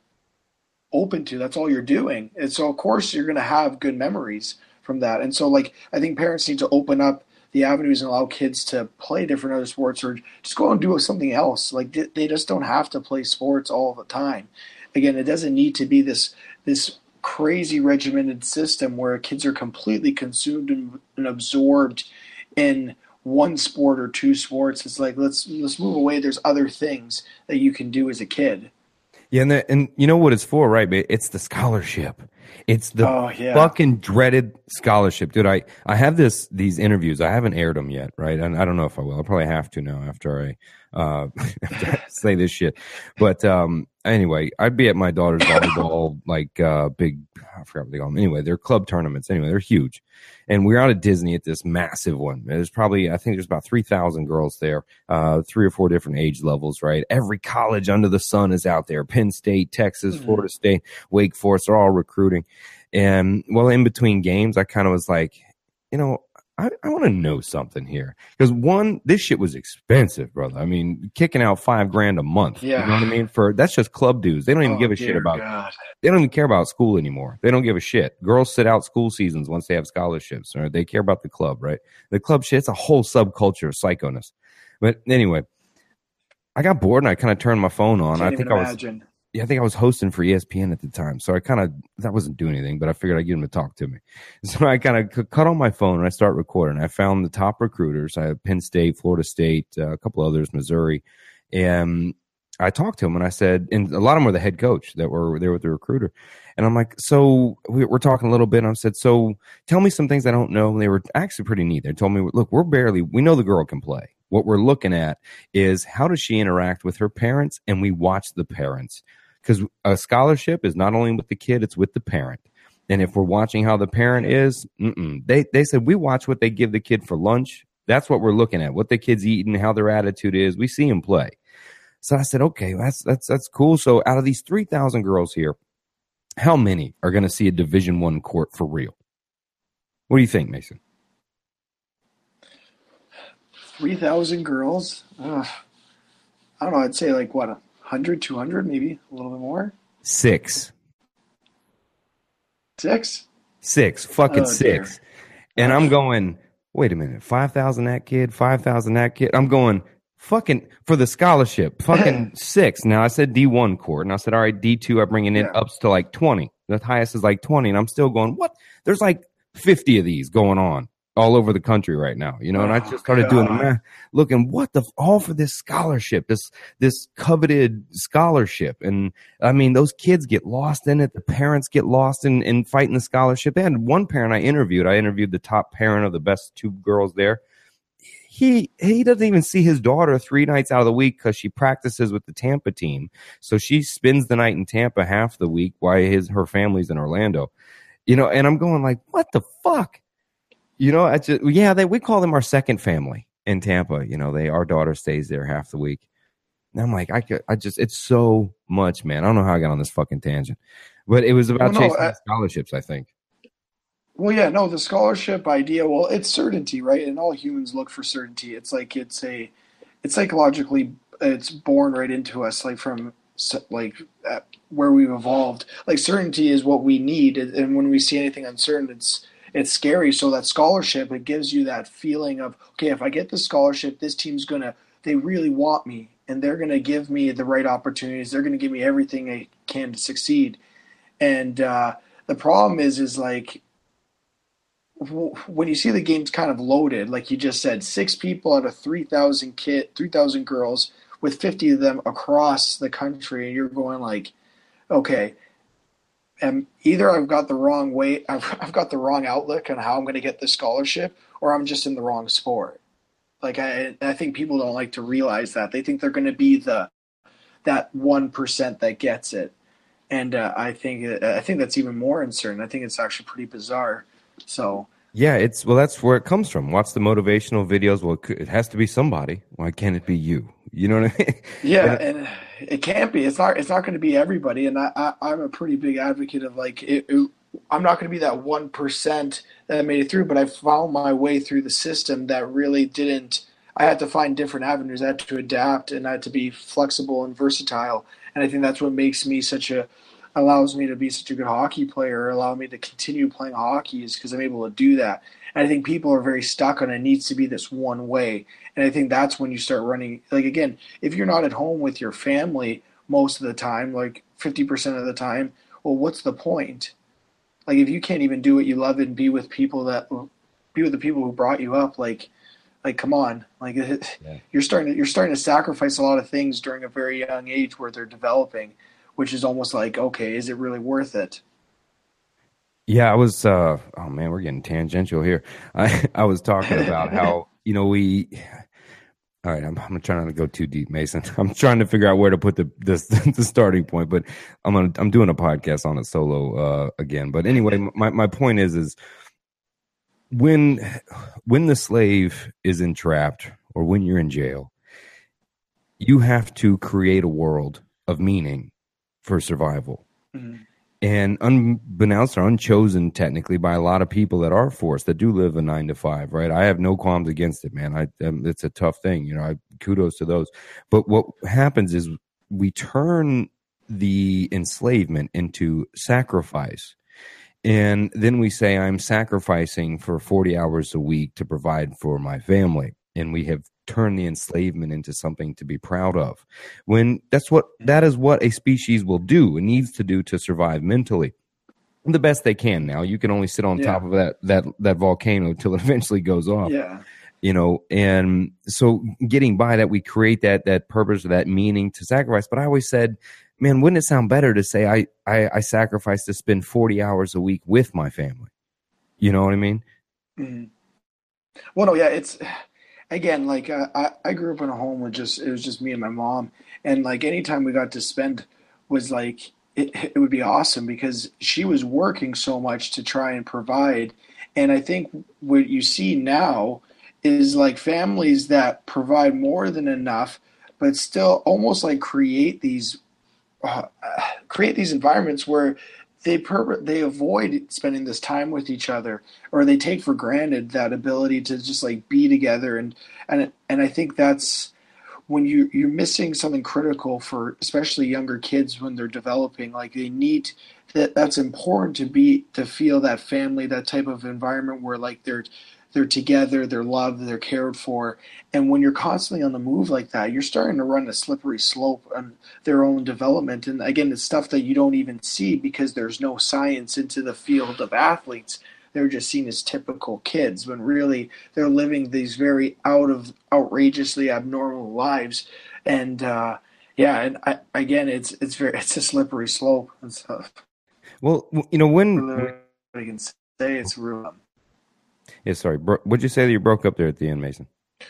open to. That's all you're doing, and so of course you're going to have good memories from that. And so, like, I think parents need to open up the avenues and allow kids to play different other sports or just go and do something else. Like they just don't have to play sports all the time. Again, it doesn't need to be this this crazy regimented system where kids are completely consumed and, and absorbed in one sport or two sports. It's like let's let's move away. There's other things that you can do as a kid. Yeah, and the, and you know what it's for, right? It's the scholarship. It's the oh, yeah. fucking dreaded scholarship, dude. I I have this these interviews. I haven't aired them yet, right? And I don't know if I will. I'll probably have to now after I uh *laughs* after I say this shit. But um anyway, I'd be at my daughter's volleyball *coughs* like uh big I forgot what they call them. Anyway, they're club tournaments. Anyway, they're huge. And we are out at Disney at this massive one. There's probably I think there's about three thousand girls there, uh, three or four different age levels, right? Every college under the sun is out there. Penn State, Texas, mm-hmm. Florida State, Wake Forest, they're all recruiting. And well, in between games, I kind of was like, you know, I, I want to know something here because one, this shit was expensive, brother. I mean, kicking out five grand a month. Yeah. You know what I mean? For that's just club dudes. They don't even oh, give a shit about. God. They don't even care about school anymore. They don't give a shit. Girls sit out school seasons once they have scholarships, or they care about the club, right? The club shit. It's a whole subculture of psychoness. But anyway, I got bored and I kind of turned my phone on. I think I was. Yeah, I think I was hosting for ESPN at the time. So I kind of, that wasn't doing anything, but I figured I'd get him to talk to me. *laughs* So I kind of cut on my phone and I start recording. I found the top recruiters. I had Penn State, Florida State, uh, a couple others, Missouri. And I talked to him and I said, and a lot of them were the head coach that were there with the recruiter. And I'm like, so we, are talking a little bit. And I said, so tell me some things I don't know. And they were actually pretty neat. They told me, look, we're barely, we know the girl can play. What we're looking at is how does she interact with her parents? And we watch the parents because a scholarship is not only with the kid, it's with the parent. And if we're watching how the parent is, they they said we watch what they give the kid for lunch. That's what we're looking at. What the kid's eating, how their attitude is. We see them play. So I said, okay, that's that's that's cool. So out of these three thousand girls here, how many are going to see a Division One court for real? What do you think, Mason? Three thousand girls. I don't know. I'd say like what 100, 200, maybe a little bit more. Six. Six? Six. Fucking oh, six. Dear. And I'm going, wait a minute, 5,000 that kid, 5,000 that kid. I'm going, fucking, for the scholarship, *laughs* fucking six. Now I said D1 court, and I said, all right, D2, I'm bringing it yeah. up to like 20. The highest is like 20. And I'm still going, what? There's like 50 of these going on all over the country right now, you know, and I oh, just started doing the math, looking what the all for this scholarship, this this coveted scholarship, and I mean those kids get lost in it, the parents get lost in in fighting the scholarship. And one parent I interviewed, I interviewed the top parent of the best two girls there. He he doesn't even see his daughter three nights out of the week because she practices with the Tampa team, so she spends the night in Tampa half the week while his her family's in Orlando, you know. And I'm going like, what the fuck you know, I just, yeah, they, we call them our second family in Tampa. You know, they our daughter stays there half the week. And I'm like, I could, I just, it's so much, man. I don't know how I got on this fucking tangent, but it was about well, no, chasing I, scholarships, I think. Well, yeah, no, the scholarship idea. Well, it's certainty, right? And all humans look for certainty. It's like it's a, it's psychologically, it's born right into us, like from like uh, where we've evolved. Like certainty is what we need, and when we see anything uncertain, it's it's scary. So that scholarship, it gives you that feeling of, okay, if I get the scholarship, this team's gonna, they really want me, and they're gonna give me the right opportunities. They're gonna give me everything I can to succeed. And uh, the problem is, is like when you see the game's kind of loaded, like you just said, six people out of three thousand kid, three thousand girls, with fifty of them across the country, and you're going like, okay, and either I've got the wrong way, *laughs* I've, I've got the wrong outlook on how I'm going to get the scholarship, or I'm just in the wrong sport. Like I, I think people don't like to realize that they think they're going to be the that one percent that gets it, and uh, I think I think that's even more uncertain. I think it's actually pretty bizarre so yeah, it's well, that's where it comes from. Watch the motivational videos. Well, it has to be somebody. Why can't it be you? You know what I mean? *laughs* Yeah, and it can't be. It's not. It's not going to be everybody. And I, I, am a pretty big advocate of like, it, it, I'm not going to be that one percent that made it through, but I found my way through the system that really didn't. I had to find different avenues. I had to adapt, and I had to be flexible and versatile. And I think that's what makes me such a allows me to be such a good hockey player, allow me to continue playing hockey is because I'm able to do that. And I think people are very stuck on it needs to be this one way. And I think that's when you start running like again, if you're not at home with your family most of the time, like 50% of the time, well what's the point? Like if you can't even do what you love and be with people that be with the people who brought you up like like come on like *laughs* yeah. you're starting to, you're starting to sacrifice a lot of things during a very young age where they're developing which is almost like, okay, is it really worth it? Yeah, I was. Uh, oh man, we're getting tangential here. *laughs* I I was talking about how *laughs* you know we. All right, I'm I'm trying not to go too deep, Mason. *laughs* I'm trying to figure out where to put the this the starting point, but I'm gonna I'm doing a podcast on it solo uh, again. But anyway, my my point is is when when the slave is entrapped or when you're in jail, you have to create a world of meaning for survival. Mm-hmm. And unbeknownst or unchosen technically by a lot of people that are forced that do live a nine to five, right? I have no qualms against it, man. I um, it's a tough thing, you know. I, kudos to those. But what happens is we turn the enslavement into sacrifice. And then we say, I'm sacrificing for 40 hours a week to provide for my family. And we have turned the enslavement into something to be proud of. When that's what that is what a species will do and needs to do to survive mentally. The best they can now. You can only sit on yeah. top of that that that volcano till it *laughs* eventually goes off. Yeah. You know and so getting by that we create that that purpose or that meaning to sacrifice. But i always said man wouldn't it sound better to say i i, I sacrifice to spend 40 hours a week with my family? You know what i mean? Mm-hmm. well no yeah it's again, like uh, I, I grew up in a home where just it was just me and my mom, and like anytime we got to spend was like it, it would be awesome because she was working so much to try and provide, and I think what you see now is like families that provide more than enough, but still almost like create these uh, create these environments where they they avoid spending this time with each other or they take for granted that ability to just like be together and and and I think that's when you you're missing something critical for especially younger kids when they're developing like they need that that's important to be to feel that family that type of environment where like they're they're together, they're loved, they're cared for. And when you're constantly on the move like that, you're starting to run a slippery slope on their own development. And again, it's stuff that you don't even see because there's no science into the field of athletes. They're just seen as typical kids when really they're living these very out of outrageously abnormal lives. And uh, yeah, and I, again, it's it's very it's a slippery slope and stuff. Well, you know when I can say it's real yeah, sorry. Bro- what'd you say that you broke up there at the end, Mason?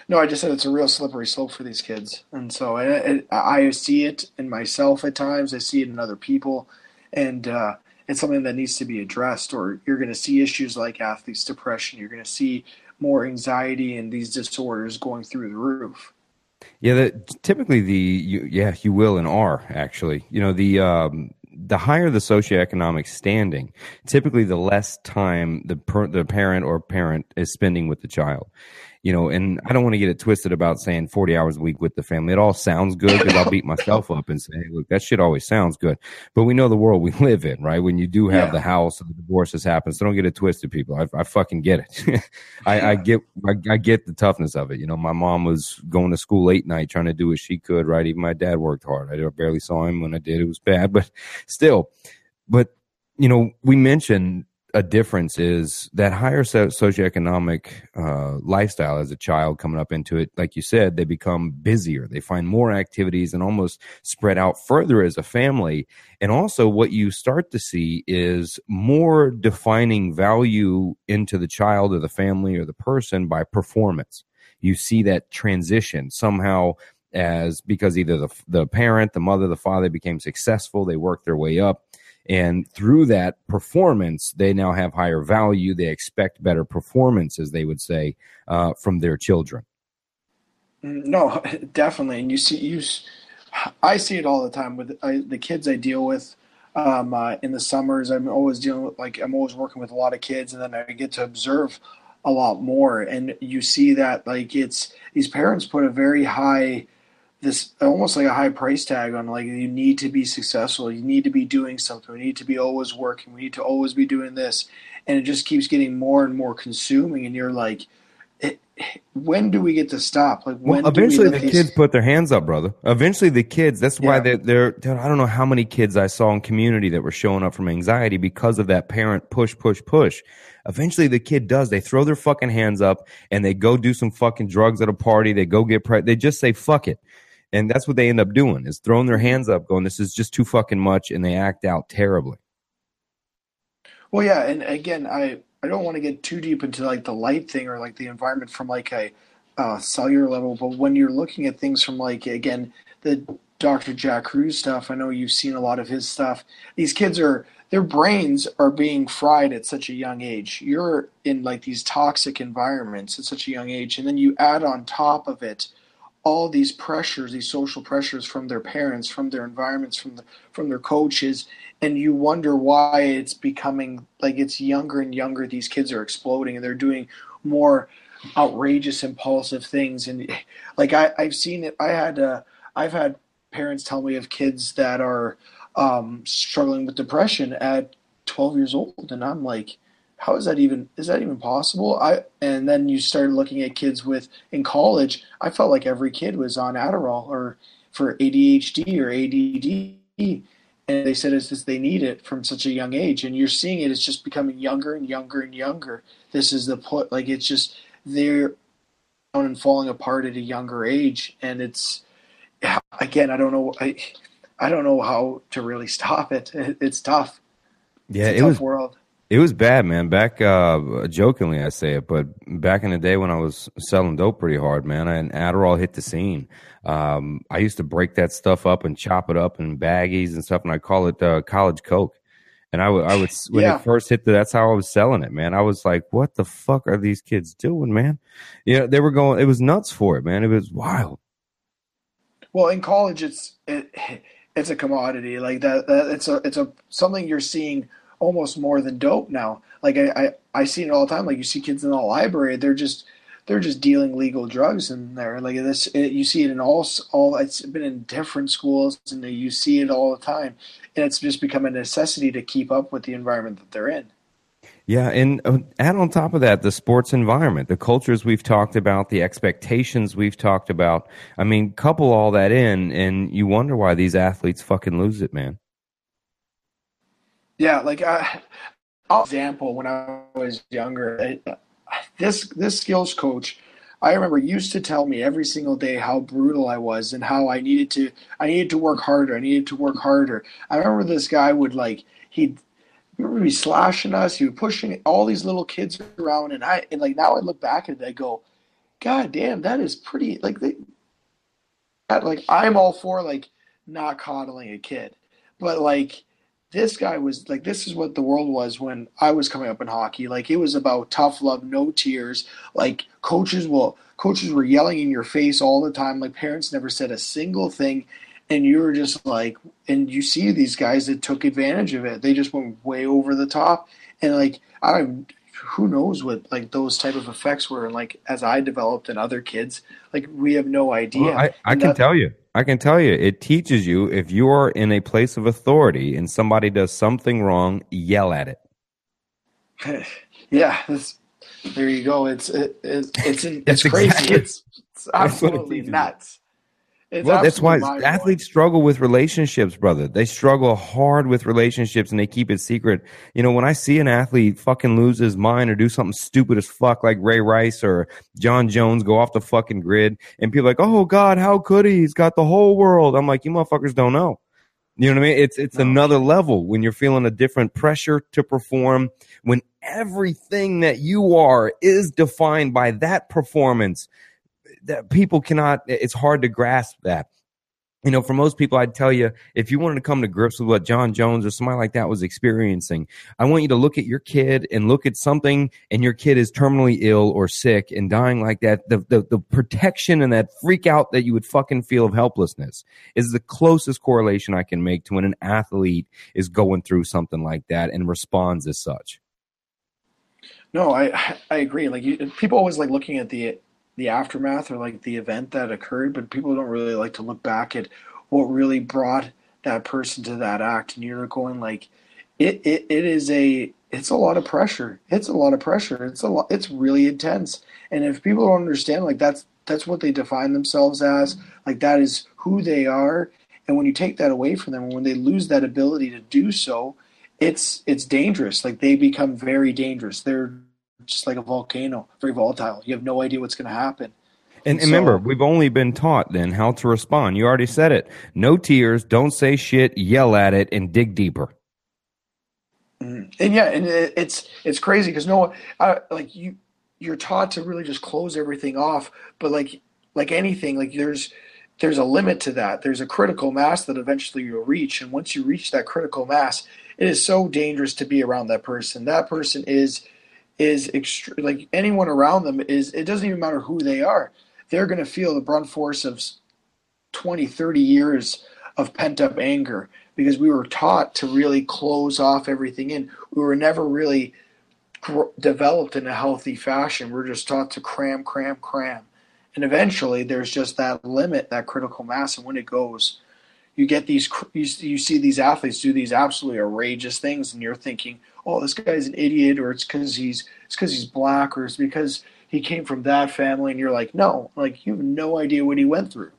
No, I just said it's a real slippery slope for these kids, and so I, I see it in myself at times. I see it in other people, and uh, it's something that needs to be addressed. Or you're going to see issues like athletes' depression. You're going to see more anxiety and these disorders going through the roof. Yeah, the, typically the you, yeah you will and are actually you know the um, the higher the socioeconomic standing, typically the less time the per, the parent or parent is spending with the child. You know, and I don't want to get it twisted about saying 40 hours a week with the family. It all sounds good because I'll beat myself up and say, hey, look, that shit always sounds good. But we know the world we *laughs* live in, right? When you do have yeah. the house and the divorces happen, so don't get it twisted, people. I, I fucking get it. *laughs* I, I, get, I, I, get the toughness of it. You know, my mom was going to school late night trying to do what she could, right? Even my dad worked hard. I barely saw him when I did. It was bad, *laughs* but still, but you know, we mentioned a difference is that higher socioeconomic uh, lifestyle as a child coming up into it, like you said, they become busier. They find more activities and almost spread out further as a family. And also, what you start to see is more defining value into the child or the family or the person by performance. You see that transition somehow as because either the, the parent, the mother, the father became successful, they worked their way up and through that performance, they now have higher value. They expect better performance, as they would say, uh, from their children. Mm, no, *laughs* definitely. And you see, you, I see it all the time with I, the kids I deal with. Um, uh, in the summers, I'm always dealing with like I'm always working with a lot of kids, and then I get to observe a lot more. And you see that like it's these parents put a very high this almost like a high price tag on like you need to be successful. You need to be doing something. We need to be always working. We need to always be doing this. And it just keeps getting more and more consuming. And you're like it, when do we get to stop? Like when well, eventually the these... kids put their hands up brother. Eventually the kids that's why yeah. they're, they're i don't know how many kids i saw in community that were showing up from anxiety because of that parent push push push. Eventually the kid does. They throw their fucking hands up and they go do some fucking drugs at a party. They go get pre- they just say fuck it and that's what they end up doing is throwing their hands up, going, "This is just too fucking much," and they act out terribly. Well, yeah, and again, I I don't want to get too deep into like the light thing or like the environment from like a uh, cellular level, but when you're looking at things from like again the Dr. Jack Kruse stuff, I know you've seen a lot of his stuff. These kids are their brains are being fried at such a young age. You're in like these toxic environments at such a young age, and then you add on top of it all these pressures, these social pressures from their parents, from their environments, from the, from their coaches, and you wonder why it's becoming like it's younger and younger. These kids are exploding and they're doing more outrageous, impulsive things. And *laughs* like I, I've seen it. I had uh, I've had parents tell me of kids that are um, struggling with depression at 12 years old, and I'm like, how is that even is that even possible? I and then you started looking at kids with in college i felt like every kid was on adderall or for adhd or add and they said it's just they need it from such a young age. And you're seeing it it's just becoming younger and younger and younger. This is the point like it's just they're down and falling apart at a younger age. And it's again i don't know i i don't know how to really *laughs* stop it. It's tough. Yeah it's it was world it was bad, man. Back, uh, jokingly, I say it, but back in the day when I was selling dope pretty hard, man, and Adderall hit the scene. Um, I used to break that stuff up and chop it up in baggies and stuff, and I call it uh, college coke. And I would, I would, when yeah. it first hit, the, that's how I was selling it, man. I was like, "What the fuck are these kids doing, man?" Yeah, you know, they were going. It was nuts for it, man. It was wild. Well, in college, it's it, it's a commodity like that. that it's a it's a something you're seeing almost more than dope now. Like I, I, I see it all the time. Like you see kids in the library, they're just they're just dealing legal drugs in there. Like this, it, you see it in all all. It's been in different schools, and you see it all the time. And it's just become a necessity to keep up with the environment that they're in. Yeah, and uh, add on top of that the sports environment, the cultures we've talked about, the expectations we've talked about. I mean, couple all that in, and you wonder why these athletes fucking lose it, man. Yeah, like I, I'll example when I was younger, this this skills coach, I remember used to tell me every single day how brutal I was and how I needed to I needed to work harder. I needed to work harder. I remember this guy would like he'd remember be slashing us. He was pushing all these little kids around, and I and like now I look back at it, I go, God damn, that is pretty. Like they, like I'm all for like not coddling a kid, but like this guy was like this is what the world was when I was coming up in hockey. Like it was about tough love, no tears. Like coaches will coaches were yelling in your face all the time. Like parents never said a single thing and you were just like and you see these guys that took advantage of it. They just went way over the top and like I don't who knows what like those type of effects were and like as i developed and other kids like we have no idea Well, I, I can that- tell you. I can tell you. It teaches you if you are in a place of authority and somebody does something wrong, yell at it. *laughs* yeah there you go it's it, it's *laughs* it's, it's crazy exactly- it's, it's absolutely nuts it's well, that's why athletes struggle with relationships, brother. They struggle hard with relationships and they keep it secret. You know, when I see an athlete fucking lose his mind or do something stupid as fuck like Ray Rice or Jon Jones go off the fucking grid and people are like, oh God, how could he? He's got the whole world. I'm like, you motherfuckers don't know. You know what I mean? It's it's No. another level when you're feeling a different pressure to perform, when everything that you are is defined by that performance. That people cannot. It's hard to grasp that. You know, for most people, I'd tell you if you wanted to come to grips with what Jon Jones or somebody like that was experiencing, I want you to look at your kid and look at something, and your kid is terminally ill or sick and dying like that. The the, the protection and that freak out that you would fucking feel of helplessness is the closest correlation I can make to when an athlete is going through something like that and responds as such. No, I I agree. Like you, people always like looking at the the aftermath or like the event that occurred, but people don't really like to look back at what really brought that person to that act. And you're going like, it it, it is a it's a lot of pressure. It's a lot of pressure. It's a lot. It's really intense. And if people don't understand, like that's that's what they define themselves as. Like that is who they are. And when you take that away from them, when they lose that ability to do so, it's it's dangerous. Like they become very dangerous. They're just like a volcano, very volatile. You have no idea what's going to happen. And, and So- remember, we've only been taught then how to respond. You already said it. No tears, don't say shit, yell at it, and dig deeper. And yeah, and it's it's crazy because no, uh, like you you're taught to really just close everything off, but like like anything, like there's there's a limit to that. There's a critical mass that eventually you'll reach, and once you reach that critical mass, it is so dangerous to be around that person. That person is is extre- like anyone around them is. It doesn't even matter who they are. They're going to feel the brunt force of 20, 30 years of pent up anger because we were taught to really close off everything in. We were never really gr- developed in a healthy fashion. We're just taught to cram, cram, cram. And eventually there's just that limit, that critical mass. And when it goes, you get these, you, you see these athletes do these absolutely outrageous things, and you're thinking, oh, this guy's an idiot, or it's because he's, it's because he's black, or it's because he came from that family. And you're like, no, like you have no idea what he went through.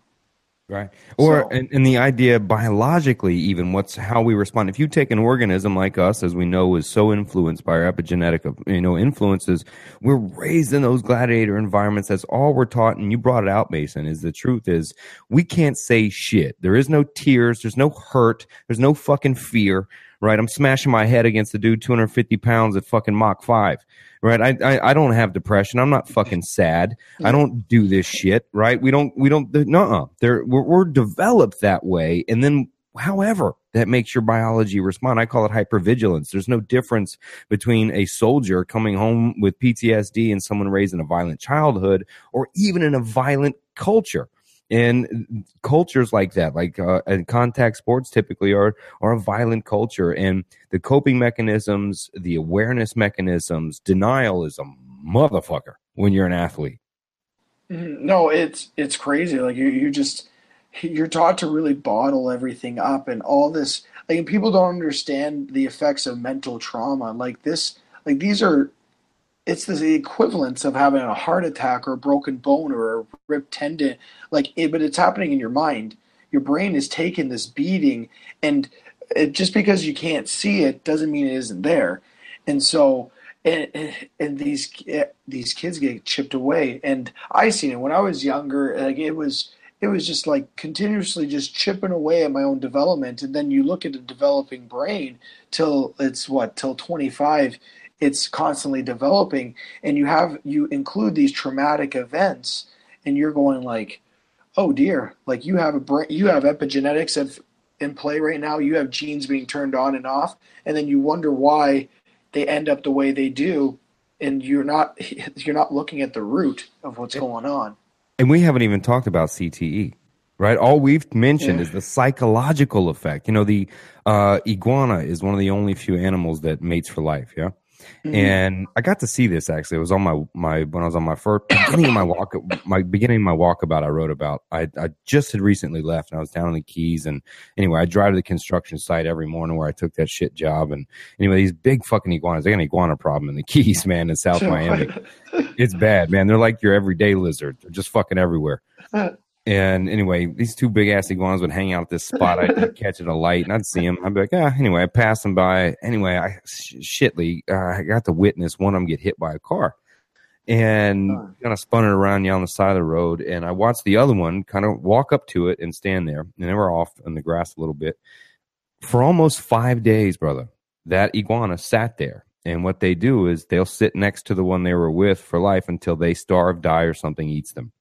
Right. Or So- and, and the idea biologically, even what's how we respond. If you take an organism like us, as we know, is so influenced by our epigenetic, you know, influences, we're raised in those gladiator environments. That's all we're taught. And you brought it out, Mason. Is the truth is we can't say shit. There is no tears. There's no hurt. There's no fucking fear. Right. I'm smashing my head against a dude 250 pounds at fucking Mach five. Right. I, I I don't have depression. I'm not fucking sad. I don't do this shit. Right. We don't we don't no we're, we're developed that way. And then however that makes your biology respond. I call it hypervigilance. There's no difference between a soldier coming home with PTSD and someone raised in a violent childhood or even in a violent culture. And cultures like that, like uh, and contact sports, typically are are a violent culture, and the coping mechanisms, the awareness mechanisms, denial is a motherfucker when you're an athlete. Mhm. No, it's it's crazy. Like you, you just you're taught to really bottle everything up, and all this. Like people don't understand the effects of mental trauma. Like this, like these are. It's the equivalence of having a heart attack or a broken bone or a ripped tendon. Like, it, but it's happening in your mind. Your brain is taking this beating, and it, just because you can't see it doesn't mean it isn't there. And so, and, and, these eh, these kids get chipped away. And I seen it when I was younger. Like it was, it was just like continuously just chipping away at my own development. And then you look at a developing brain till it's what till twenty five. It's constantly developing, and you have you include these traumatic events, and you're going like, oh dear, like you have a brain, you have epigenetics of in play right now. You have genes being turned on and off, and then you wonder why they end up the way they do, and you're not *laughs* you're not looking at the root of what's going on. And we haven't even talked about CTE, right? All we've mentioned Yeah. is the psychological effect. You know, the uh, iguana is one of the only few animals that mates for life. Yeah. Mm-hmm. And I got to see this actually. It was on my my when I was on my first beginning of my walk my beginning of my walkabout I wrote about. I I just had recently left and I was down in the Keys and anyway I drive to the construction site every morning where I took that shit job and anyway these big fucking iguanas they got an iguana problem in the Keys man in South Miami. *laughs* it's bad man. They're like your everyday lizard. They're just fucking everywhere. *laughs* And anyway, these two big ass iguanas would hang out at this spot. I'd catch at a light and I'd see them. I'd be like, ah, anyway, I passed them by. Anyway, I shitly, uh, I got to witness one of them get hit by a car and kind of spun it around you on the side of the road. And I watched the other one kind of walk up to it and stand there. And they were off in the grass a little bit. For almost five days, brother, that iguana sat there. And what they do is they'll sit next to the one they were with for life until they starve, die, or something eats them.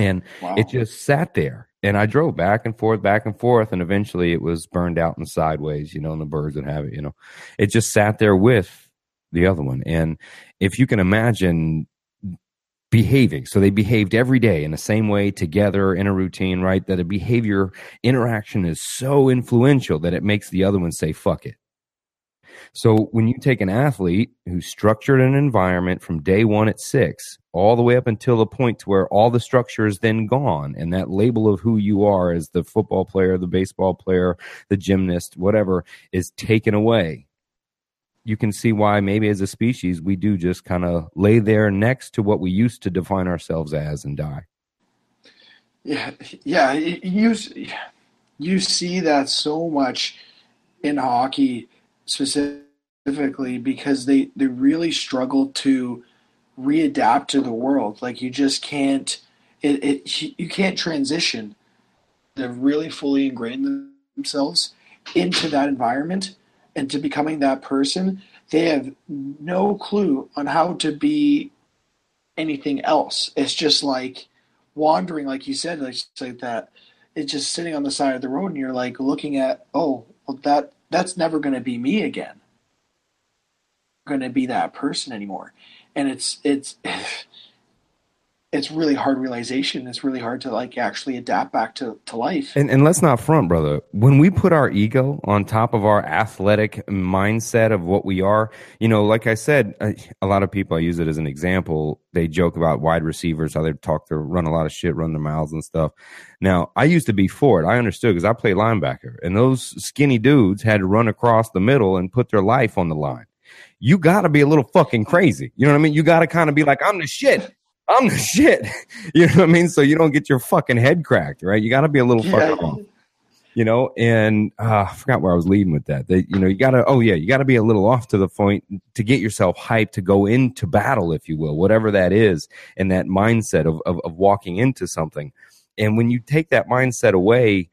And wow. it just sat there. And I drove back and forth, back and forth, and eventually it was burned out and sideways, you know, and the birds would have it, you know. It just sat there with the other one. And if you can imagine behaving, so they behaved every day in the same way together in a routine, right? That a behavior interaction is so influential that it makes the other one say, fuck it. So when you take an athlete who's structured an environment from day one at six, all the way up until the point to where all the structure is then gone, and that label of who you are as the football player, the baseball player, the gymnast, whatever, is taken away. You can see why maybe as a species we do just kind of lay there next to what we used to define ourselves as and die. Yeah, yeah, you you see that so much in hockey specifically because they they really struggle to readapt to the world. Like you just can't it, it you can't transition. They've really fully ingrained themselves into that environment and to becoming that person. They have no clue on how to be anything else. It's just like wandering, like you said, like, like that. It's just sitting on the side of the road, and you're like looking at, oh, well, that that's never going to be me again. going to be that person anymore. And it's it's *laughs* it's really hard realization. It's really hard to like actually adapt back to, to life. And, and let's not front, brother. When we put our ego on top of our athletic mindset of what we are, you know, like I said, a lot of people, I use it as an example. They joke about wide receivers, how they talk to run a lot of shit, run their mouths and stuff. Now, I used to be for it. I understood because I played linebacker and those skinny dudes had to run across the middle and put their life on the line you got to be a little fucking crazy. You know what I mean? You got to kind of be like, I'm the shit. I'm the shit. *laughs* You know what I mean? So you don't get your fucking head cracked, right? You got to be a little fucking yeah. off. You know, and uh, I forgot where I was leading with that. That you know, you got to. Oh yeah, you got to be a little off to the point to get yourself hyped to go into battle, if you will, whatever that is, and that mindset of, of, of walking into something. And when you take that mindset away,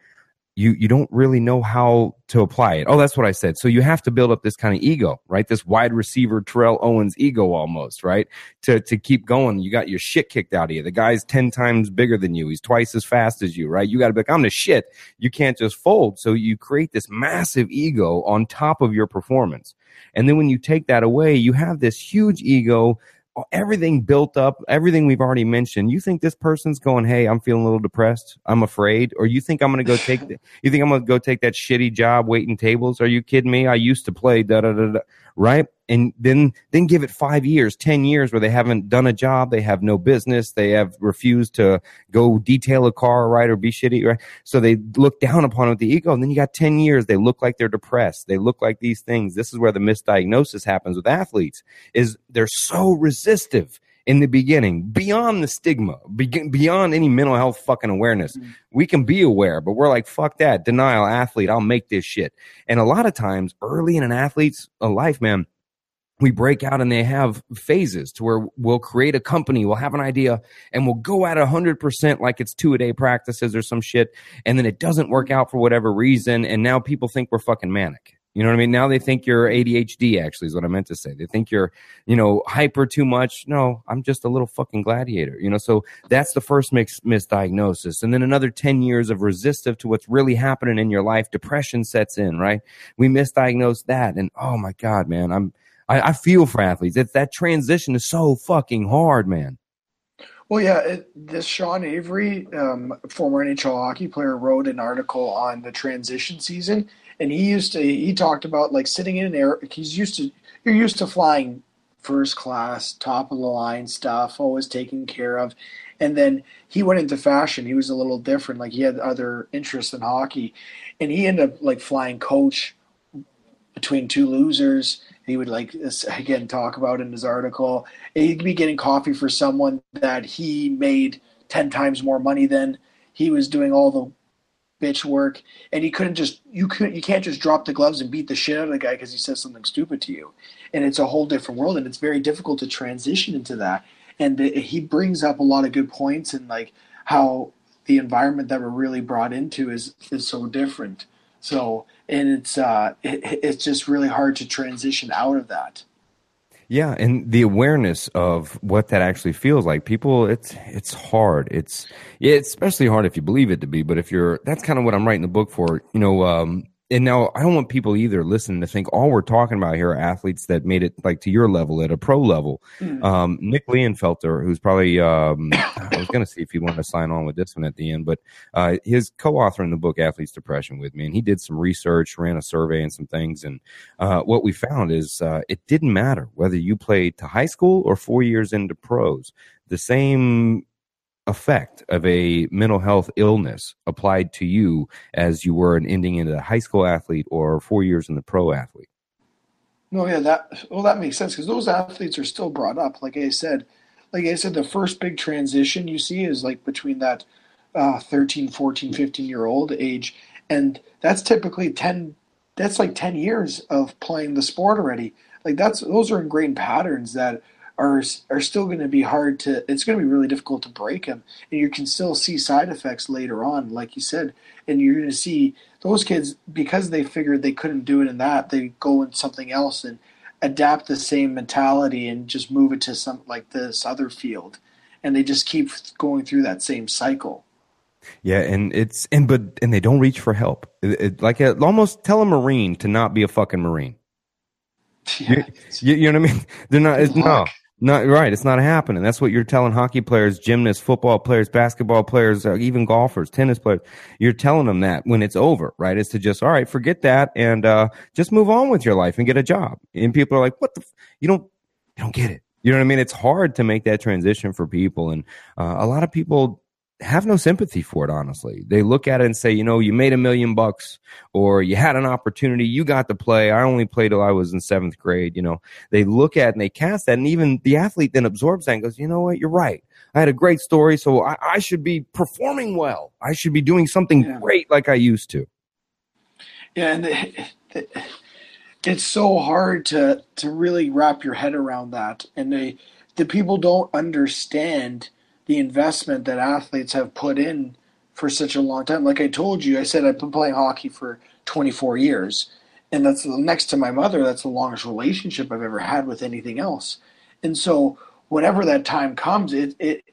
you you don't really know how to apply it. Oh, that's what I said. So you have to build up this kind of ego, right? This wide receiver Terrell Owens ego almost, right? To to keep going. You got your shit kicked out of you. The guy's 10 times bigger than you. He's twice as fast as you, right? You got to be like, I'm the shit. You can't just fold. So you create this massive ego on top of your performance. And then when you take that away, you have this huge ego everything built up, everything we've already mentioned. You think this person's going, "Hey, I'm feeling a little depressed. I'm afraid," or you think I'm going to go take the, *laughs* you think I'm going to go take that shitty job waiting tables? Are you kidding me? I used to play da da da da, right? And then then give it 5 years, 10 years where they haven't done a job, they have no business, they have refused to go detail a car, right, or be shitty, right? So they look down upon it with the ego, and then you got 10 years, they look like they're depressed. They look like these things. This is where the misdiagnosis happens with athletes is they're so resistive in the beginning, beyond the stigma, beyond any mental health fucking awareness. Mm-hmm. We can be aware, but we're like, fuck that, denial athlete, I'll make this shit. And a lot of times, early in an athlete's life, man, we break out and they have phases to where we'll create a company, we'll have an idea, and we'll go at 100% like it's two a day practices or some shit. And then it doesn't work out for whatever reason. And now people think we're fucking manic. You know what I mean? Now they think you're ADHD, actually, is what I meant to say. They think you're, you know, hyper too much. No, I'm just a little fucking gladiator, you know? So that's the first mix, misdiagnosis. And then another 10 years of resistive to what's really happening in your life. Depression sets in, right? We misdiagnose that. And oh my God, man, I'm, I, I feel for athletes. That transition is so fucking hard, man. Well, yeah, it, this Sean Avery, um, former NHL hockey player, wrote an article on the transition season, and he used to he talked about like sitting in an air. He's used to you're used to flying first class, top of the line stuff, always taken care of, and then he went into fashion. He was a little different. Like he had other interests in hockey, and he ended up like flying coach between two losers he would like again talk about in his article. He'd be getting coffee for someone that he made ten times more money than. He was doing all the bitch work, and he couldn't just you could you can't just drop the gloves and beat the shit out of the guy because he says something stupid to you. And it's a whole different world, and it's very difficult to transition into that. And the, he brings up a lot of good points and like how the environment that we're really brought into is is so different. So and it's uh, it, it's just really hard to transition out of that. Yeah, and the awareness of what that actually feels like. People, it's it's hard. It's it's especially hard if you believe it to be. But if you're, that's kind of what I'm writing the book for. You know, um, and now I don't want people either listening to think all we're talking about here are athletes that made it like to your level at a pro level. Mm. Um, Nick Leonfelter, who's probably um, *coughs* I was going to see if he wanted to sign on with this one at the end, but uh, his co-author in the book Athletes Depression with me, and he did some research, ran a survey and some things, and uh, what we found is uh, it didn't matter whether you played to high school or four years into pros. The same effect of a mental health illness applied to you as you were an ending into a high school athlete or four years in the pro athlete. No, yeah, that well that makes sense because those athletes are still brought up. Like I said, like I said, the first big transition you see is like between that uh, 13, 14, 15 year old age, and that's typically ten. That's like ten years of playing the sport already. Like that's those are ingrained patterns that are are still going to be hard to. It's going to be really difficult to break them, and you can still see side effects later on, like you said, and you're going to see those kids because they figured they couldn't do it in that, they go in something else and adapt the same mentality and just move it to some like this other field, and they just keep going through that same cycle. Yeah, and it's and but and they don't reach for help. It, it, like a, almost tell a marine to not be a fucking marine. *laughs* Yeah. You, you, know what I mean? They're not. It's, no, not right. It's not happening. That's what you're telling hockey players, gymnasts, football players, basketball players, uh, even golfers, tennis players. You're telling them that when it's over, right? Is to just, all right, forget that and, uh, just move on with your life and get a job. And people are like, what the, f-? you don't, you don't get it. You know what I mean? It's hard to make that transition for people. And, uh, a lot of people have no sympathy for it, honestly. They look at it and say, you know, you made a million bucks or you had an opportunity, you got to play. I only played till I was in seventh grade. You know, they look at and they cast that. And even the athlete then absorbs that and goes, you know what, you're right. I had a great story, so I, I should be performing well. I should be doing something yeah. great like I used to. Yeah, and the, the, it's so hard to to really wrap your head around that, and they the people don't understand the investment that athletes have put in for such a long time. Like I told you, I said I've been playing hockey for 24 years, and that's next to my mother. That's the longest relationship I've ever had with anything else. And so, whenever that time comes, it it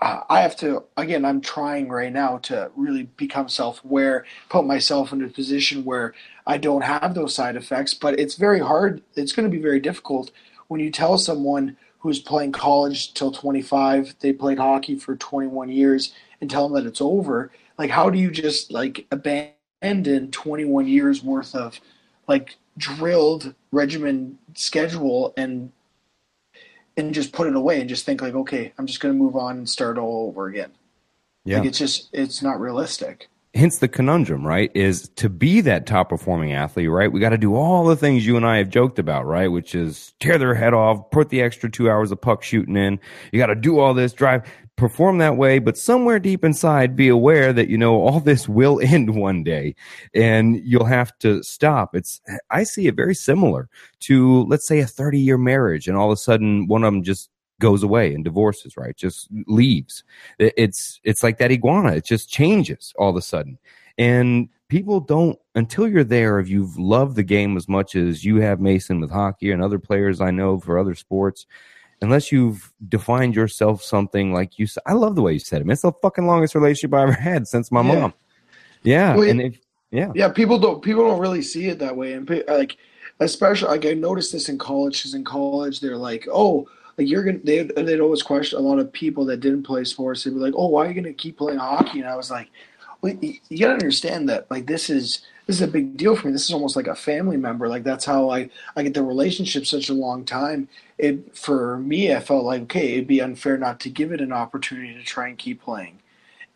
I have to again. I'm trying right now to really become self-aware, put myself in a position where I don't have those side effects. But it's very hard. It's going to be very difficult when you tell someone who's playing college till 25, they played hockey for 21 years, and tell them that it's over. Like, how do you just like abandon 21 years worth of like drilled regimen schedule and and just put it away and just think like, okay, I'm just going to move on and start all over again. Yeah, like it's just it's not realistic hence the conundrum, right? Is to be that top performing athlete, right? We got to do all the things you and I have joked about, right? Which is tear their head off, put the extra two hours of puck shooting in. You got to do all this, drive, perform that way, but somewhere deep inside, be aware that, you know, all this will *laughs* end one day and you'll have to stop. It's, I see it very similar to, let's say, a 30 year marriage and all of a sudden one of them just goes away and divorces, right? Just leaves. It's it's like that iguana. It just changes all of a sudden. And people don't until you're there if you've loved the game as much as you have Mason with hockey and other players I know for other sports, unless you've defined yourself something like you said. I love the way you said it. Man. It's the fucking longest relationship I ever had since my yeah. mom. Yeah. Well, and if, yeah. Yeah, people don't people don't really see it that way and like especially like I noticed this in college cuz in college they're like, "Oh, like you're gonna they they'd always question a lot of people that didn't play sports. They'd be like, "Oh, why are you gonna keep playing hockey?" And I was like, "Well, you, you gotta understand that like this is." This is a big deal for me. This is almost like a family member. Like that's how I I get the relationship such a long time. It for me, I felt like okay, it'd be unfair not to give it an opportunity to try and keep playing.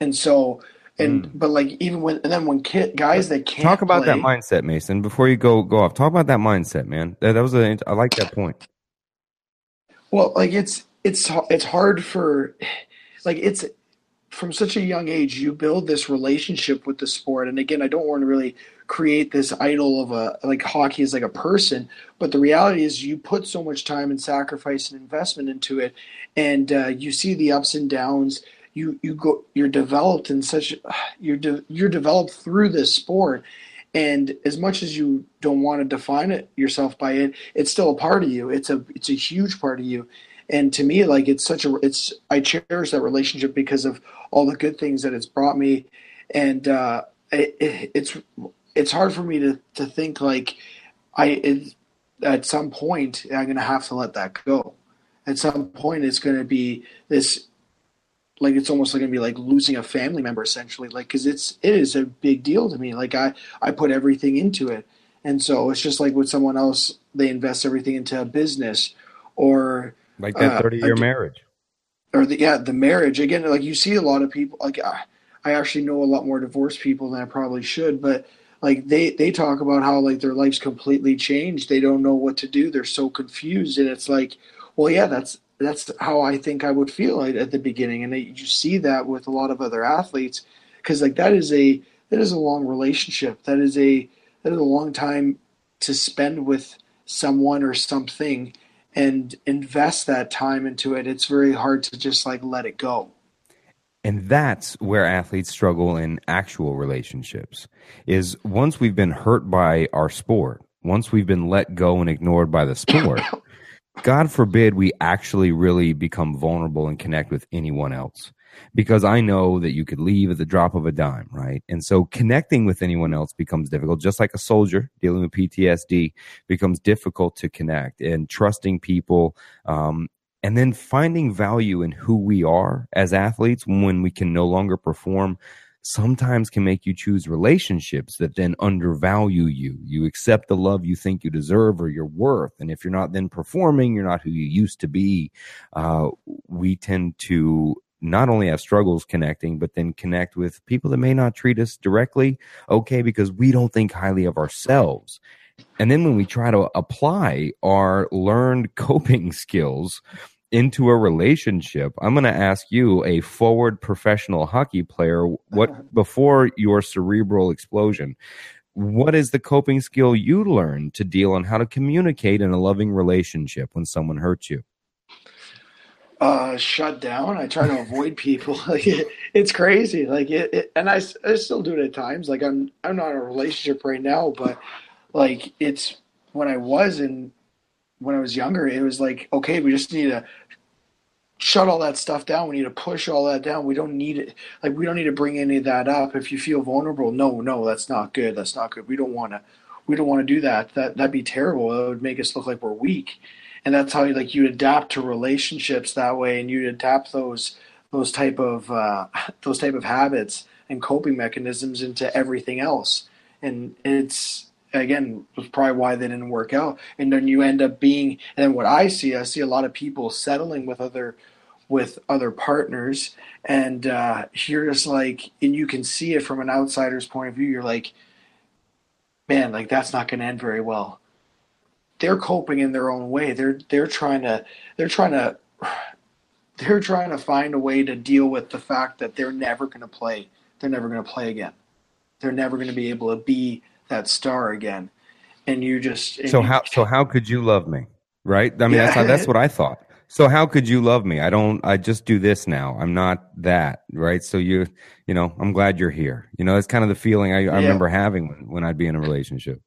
And so and mm. but like even when and then when kid, guys that can't talk about play, that mindset, Mason. Before you go go off, talk about that mindset, man. That, that was a I like that point. Well, like it's it's it's hard for like it's from such a young age you build this relationship with the sport. And again i don't want to really create this idol of a like hockey is like a person but the reality is you put so much time and sacrifice and investment into it and uh, you see the ups and downs. You you go you're developed in such you're de, you're developed through this sport and as much as you don't want to define it yourself by it it's still a part of you. It's a it's a huge part of you. And to me like it's such a it's i cherish that relationship because of all the good things that it's brought me. And uh it, it, it's it's hard for me to to think like i it, at some point i'm to have to let that go. At some point it's to be this like it's almost like gonna be like losing a family member essentially like because it's it is a big deal to me. Like i i put everything into it. And so it's just like with someone else they invest everything into a business or like that 30 year uh, marriage. or the yeah the marriage. Again like you see a lot of people like I, I actually know a lot more divorced people than i probably should but like they they talk about how like their life's completely changed. They don't know what to do. They're so confused. And it's like well yeah that's that's how I think I would feel at the beginning, and you see that with a lot of other athletes, because like that is a that is a long relationship. That is a that is a long time to spend with someone or something and invest that time into it. It's very hard to just like let it go. And that's where athletes struggle in actual relationships. Is once we've been hurt by our sport, once we've been let go and ignored by the sport, *coughs* God forbid we actually really become vulnerable and connect with anyone else. Because I know that you could leave at the drop of a dime, right? And so connecting with anyone else becomes difficult, just like a soldier dealing with PTSD becomes difficult to connect and trusting people. Um, and then finding value in who we are as athletes when we can no longer perform sometimes can make you choose relationships that then undervalue you. You accept the love you think you deserve or your worth. And if you're not then performing, you're not who you used to be. Uh, we tend to not only have struggles connecting, but then connect with people that may not treat us directly okay because we don't think highly of ourselves. And then when we try to apply our learned *laughs* coping skills into a relationship, I'm going to ask you, a forward professional hockey player, what *laughs* before your cerebral explosion, what is the coping skill you learned to deal on how to communicate in a loving relationship when someone hurts you? Uh, shut down. I try to avoid *laughs* people. *laughs* like it, it's crazy. Like it, it, and I, I still do it at times. Like I'm, I'm not in a relationship right now, but like it's when I was in when I was younger, it was like, okay, we just need to shut all that stuff down. We need to push all that down. We don't need it. Like, we don't need to bring any of that up. If you feel vulnerable, no, no, that's not good. That's not good. We don't want to, we don't want to do that. That, that'd be terrible. It would make us look like we're weak. And that's how you, like, you adapt to relationships that way and you adapt those, those type of, uh, those type of habits and coping mechanisms into everything else. And it's, again was probably why they didn't work out. And then you end up being and then what i see i see a lot of people settling with other with other partners. And uh you're just like and you can see it from an outsider's point of view. You're like man like that's not going to end very well. They're coping in their own way. They're they're trying to they're trying to *sighs* they're trying to find a way to deal with the fact that they're never going to play. They're never going to play again. They're never going to be able to be that star again. And you just and so you, how so how could you love me? Right? I mean, yeah. that's how, that's what I thought. So how could you love me? I don't. I just do this now. I'm not that. Right? So you you know, I'm glad you're here. You know, that's kind of the feeling I, I yeah. remember having when, when I'd be in a relationship.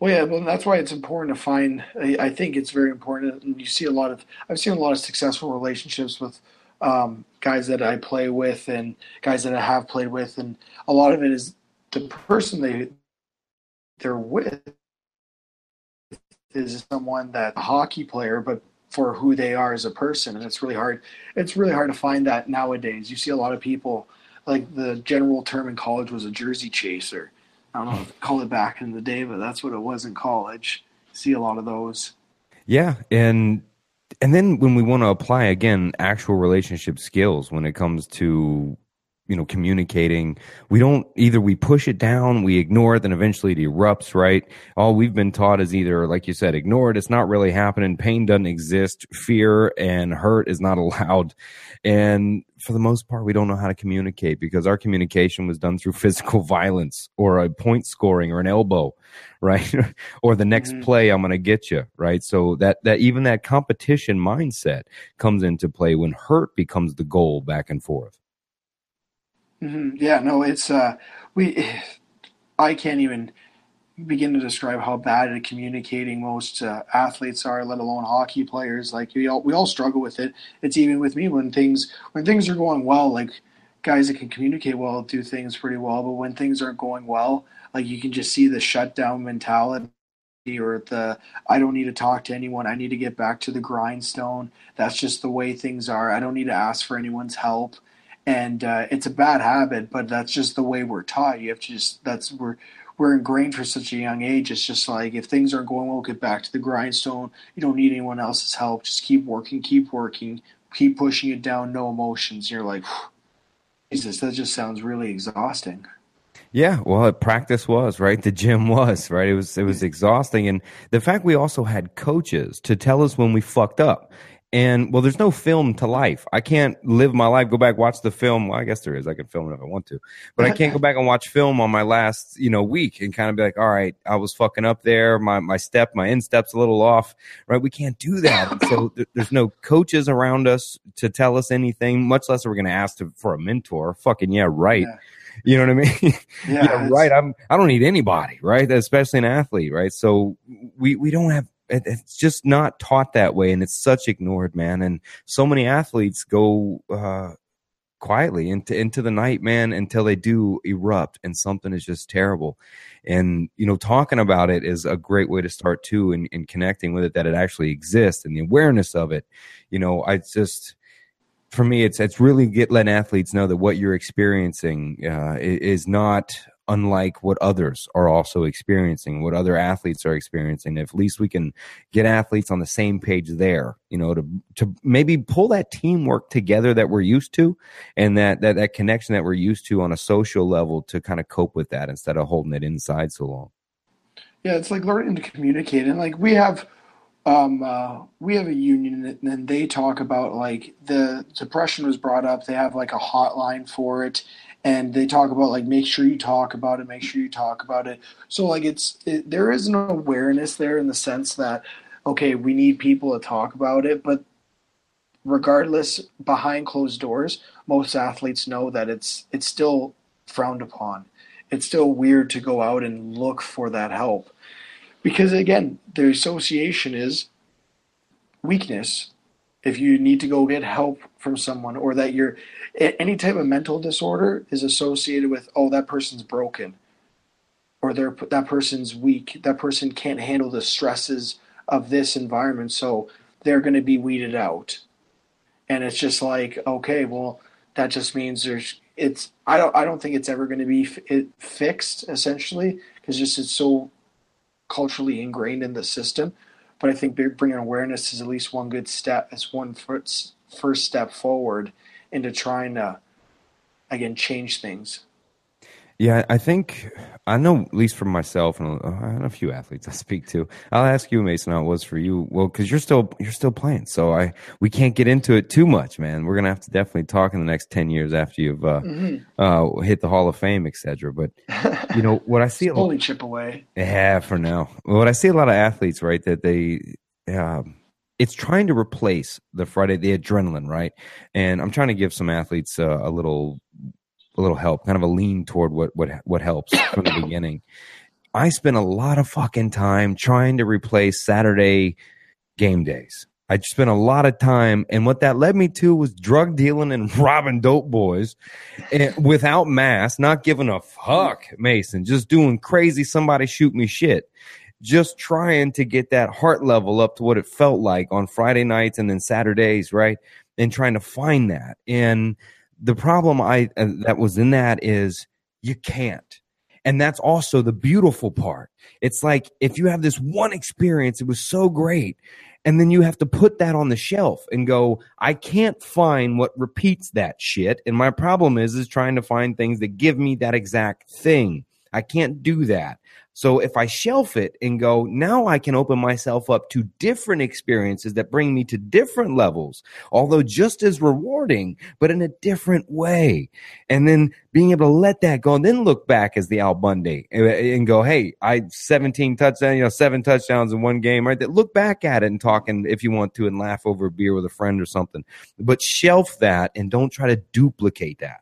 Well, yeah, well, that's why it's important to find. I, think it's very important, and you see a lot of. I've seen a lot of successful relationships with um, guys that I play with and guys that I have played with, and a lot of it is the person they they're with is someone that a hockey player, but for who they are as a person, and it's really hard. It's really hard to find that nowadays. You see a lot of people like the general term in college was a jersey chaser. I don't know if call it back in the day, but that's what it was in college. See a lot of those. Yeah, and and then when we want to apply again actual relationship skills when it comes to you know communicating. We don't either we push it down we ignore it then eventually it erupts right? All we've been taught is either like you said ignore it it's not really happening pain doesn't exist fear and hurt is not *laughs* allowed. And for the most part we don't know how to communicate because our communication was done through physical *laughs* violence or a point scoring or an elbow *laughs* right? Or the next mm-hmm. play i'm going to get you right? So that that even that competition mindset comes into play when hurt becomes the goal back and forth Mm-hmm. Yeah, no, it's uh, we. I can't even begin to describe how bad at communicating most uh, athletes are, let alone hockey players. Like we all we all struggle with it. It's even with me when things when things are going well. Like guys that can communicate well do things pretty well, but when things aren't going well, like you can just see the shutdown mentality or the I don't need to talk to anyone. I need to get back to the grindstone. That's just the way things are. I don't need to ask for anyone's help and uh, it's a bad habit, but that's just the way we're taught. You have to just that's we're we're ingrained for such a young age. It's just like if things aren't going well, get back to the grindstone. You don't need anyone else's help. Just keep working, keep working, keep pushing it down. No emotions. You're like, Jesus, that just sounds really exhausting. Yeah, well, practice was right. The gym was right. It was it was exhausting, and the fact we also had coaches to tell us when we fucked up. And well, there's no film to life. I can't live my life, go back, watch the film. Well, I guess there is. I can film it if I want to, but I can't go back and watch film on my last, you know, week and kind of be like, all right, I was fucking up there. My, my step, my instep's a little off, right? We can't do that. And so *coughs* th- there's no coaches around us to tell us anything, much less we're we going to ask to, for a mentor. Fucking yeah, right. Yeah. You know what I mean? *laughs* Yeah, yeah right. I'm. I don't need anybody, right? Especially an athlete, right? So we we don't have it's just not taught that way and it's such ignored man and so many athletes go uh, quietly into into the night man until they do erupt and something is just terrible. And you know talking about it is a great way to start too and, and connecting with it that it actually exists and the awareness of it. You know i just for me it's it's really get letting athletes know that what you're experiencing uh, is not unlike what others are also experiencing, what other athletes are experiencing. If at least we can get athletes on the same page there, you know, to to maybe pull that teamwork together that we're used to and that that, that connection that we're used to on a social level to kind of cope with that instead of holding it inside so long. Yeah, it's like learning to communicate. And like we have um, uh, we have a union and then they talk about like the depression was brought up. They have like a hotline for it and they talk about like make sure you talk about it make sure you talk about it. So like it's it, there is an awareness there in the sense that okay we need people to talk about it but regardless behind closed doors most athletes know that it's it's still frowned upon. It's still weird to go out and look for that help. Because again the association is weakness if you need to go get help from someone or that you're any type of mental disorder is associated with oh that person's broken or they're that person's weak that person can't handle the stresses of this environment so they're going to be weeded out. And it's just like okay well that just means there's it's i don't i don't think it's ever going to be f- fixed essentially because just it's so culturally ingrained in the system but I think bringing awareness is at least one good step. as one first first step forward into trying to again change things. Yeah, I think I know at least for myself and uh, a few athletes I speak to. I'll ask you, Mason, how it was for you. Well, because you're still you're still playing, so I we can't get into it too much, man. We're gonna have to definitely talk in the next ten years after you've uh, mm-hmm. uh, hit the Hall of Fame, etc. But you know what I *laughs* see, chip away. Yeah, for now. What I see a lot of athletes, right, that they. Um, it's trying to replace the Friday the adrenaline, right? And I'm trying to give some athletes uh, a little a little help, kind of a lean toward what what what helps *coughs* from the beginning. I spent a lot of fucking time trying to replace Saturday game days. I spent a lot of time, and what that led me to was drug dealing and *laughs* robbing dope boys, and without mask, not giving a fuck, Mason, just doing crazy. Somebody shoot me shit, just trying to get that heart level up to what it felt like on Friday nights and then Saturdays, right? And trying to find that. And the problem I uh, that was in that is you can't. And that's also the beautiful part. It's like if you have this one experience, it was so great. And then you have to put that on the shelf and go, I can't find what repeats that shit. And my problem is, is trying to find things that give me that exact thing. I can't do that. So if I shelf it and go, now I can open myself up to different experiences that bring me to different levels, although just as rewarding, but in a different way. And then being able to let that go and then look back as the Al Bundy eh, eh, and go, Hey, I 17 touchdowns, you know, seven touchdowns in one game, right? That look back at it and talk and if you want to and laugh over a beer with a friend or something, but shelf that and don't try to duplicate that.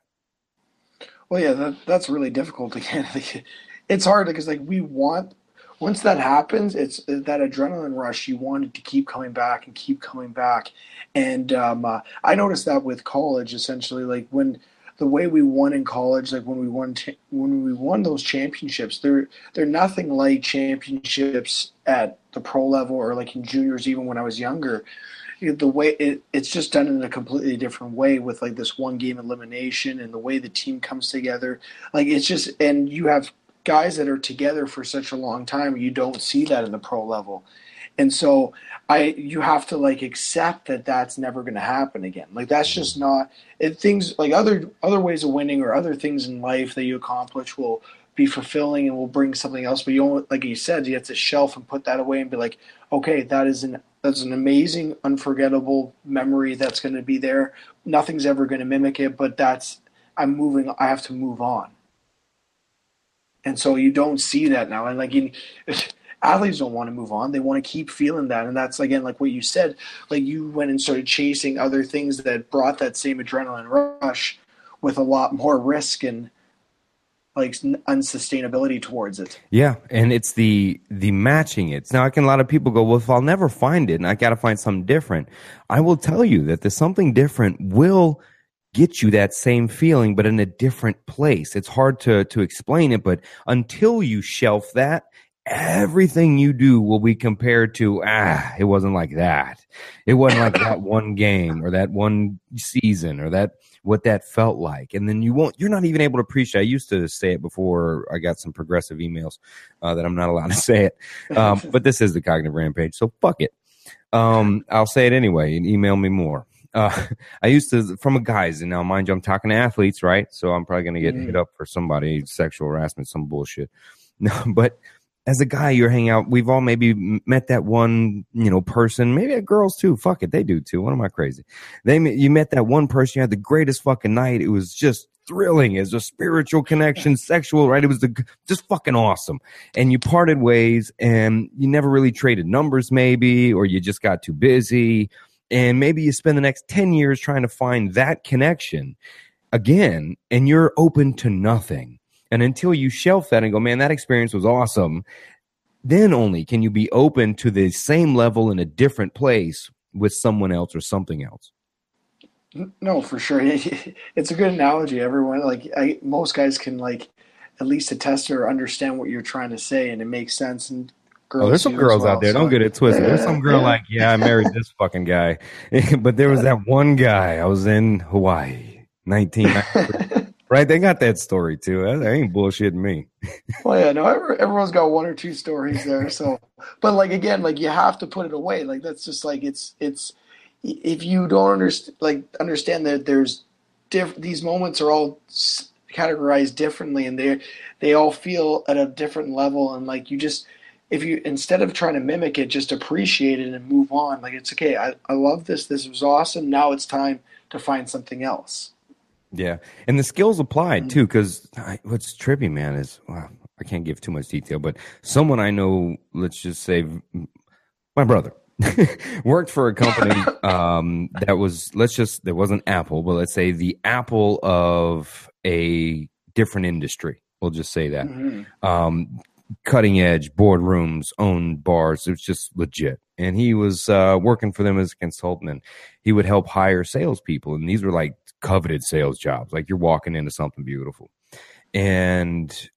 Well, yeah, that, that's really difficult again *laughs* it's hard because like we want once that happens, it's that adrenaline rush. You wanted to keep coming back and keep coming back, and um, uh, I noticed that with college. Essentially, like when the way we won in college, like when we won t- when we won those championships, they're they're nothing like championships at the pro level or like in juniors. Even when I was younger, the way it, it's just done in a completely different way with like this one game elimination and the way the team comes together. Like it's just and you have guys that are together for such a long time, you don't see that in the pro level. And so I you have to like accept that that's never going to happen again. Like that's mm-hmm. just not it, things like other other ways of winning or other things in life that you accomplish will be fulfilling and will bring something else. But you like you said, you have to shelf and put that away and be like, okay, that is an that's an amazing, unforgettable memory that's going to be there. Nothing's ever going to mimic it, but that's I'm moving. I have to move on and so you don't see that now. And like you, *laughs* athletes don't want to move on; they want to keep feeling that. And that's again like what you said. Like you went and started chasing other things that brought that same adrenaline rush with a lot more risk and like unsustainability towards it. Yeah, and it's the the matching it. Now, I can a lot of people go, well, if I'll never find it, and I got to find something different. I will tell you that the something different will get you that same feeling, but in a different place. It's hard to, to explain it, but until you shelf that, everything you do will be compared to, ah, it wasn't like that. It wasn't like that *coughs* one game or that one season or that, what that felt like. And then you won't, you're not even able to appreciate. I used to say it before I got some progressive emails uh, that I'm not allowed to *laughs* say it. Um, but this is the cognitive rampage. So fuck it. Um, I'll say it anyway and email me more uh, *laughs* I used to from a guys, and now mind you, I'm talking to athletes, right? So I'm probably gonna get mm. hit up for somebody sexual harassment, some bullshit. *laughs* No, but as a guy, you're hanging out. We've all maybe met that one, you know, person. Maybe girls too. Fuck it, they do too. What am I crazy? They you met that one person. You had the greatest fucking night. It was just thrilling. It was a spiritual connection, sexual, right? It was the, just fucking awesome. And you parted ways, and you never really traded numbers, maybe, or you just got too busy and maybe you spend the next 10 years trying to find that connection again, and you're open to nothing. And until you shelf that and go, man, that experience was awesome, then only can you be open to the same level in a different place with someone else or something else. No, for sure. *laughs* It's a good analogy. Everyone, like, I, most guys can, like, at least attest or understand what you're trying to say, and it makes sense. And girls. Oh, there's some girls well, out there. So. Don't get it twisted. There's some girl like, yeah, I married this *laughs* fucking guy, *laughs* but there was that one guy. I was in Hawaii, 1993. *laughs* right? They got that story too. That ain't bullshitting me. well, yeah, no, everyone's got one or two stories there. So, but like again, like you have to put it away. Like that's just like it's it's if you don't understand like understand that there's diff- these moments are all categorized differently and they they all feel at a different level and like you just if you instead of trying to mimic it, just appreciate it and move on. Like it's okay. I, I love this. This was awesome. Now it's time to find something else. Yeah, and the skills applied too. Because what's trippy, man, is well, I can't give too much detail, but someone I know, let's just say, my brother. *laughs* worked for a company *laughs* um, that was let's just there wasn't Apple, but let's say the Apple of a different industry. We'll just say that. Mm-hmm. Um, cutting edge boardrooms, owned bars. It was just legit. And he was uh, working for them as a consultant, and he would help hire salespeople. And these were like coveted sales jobs, like you're walking into something beautiful. And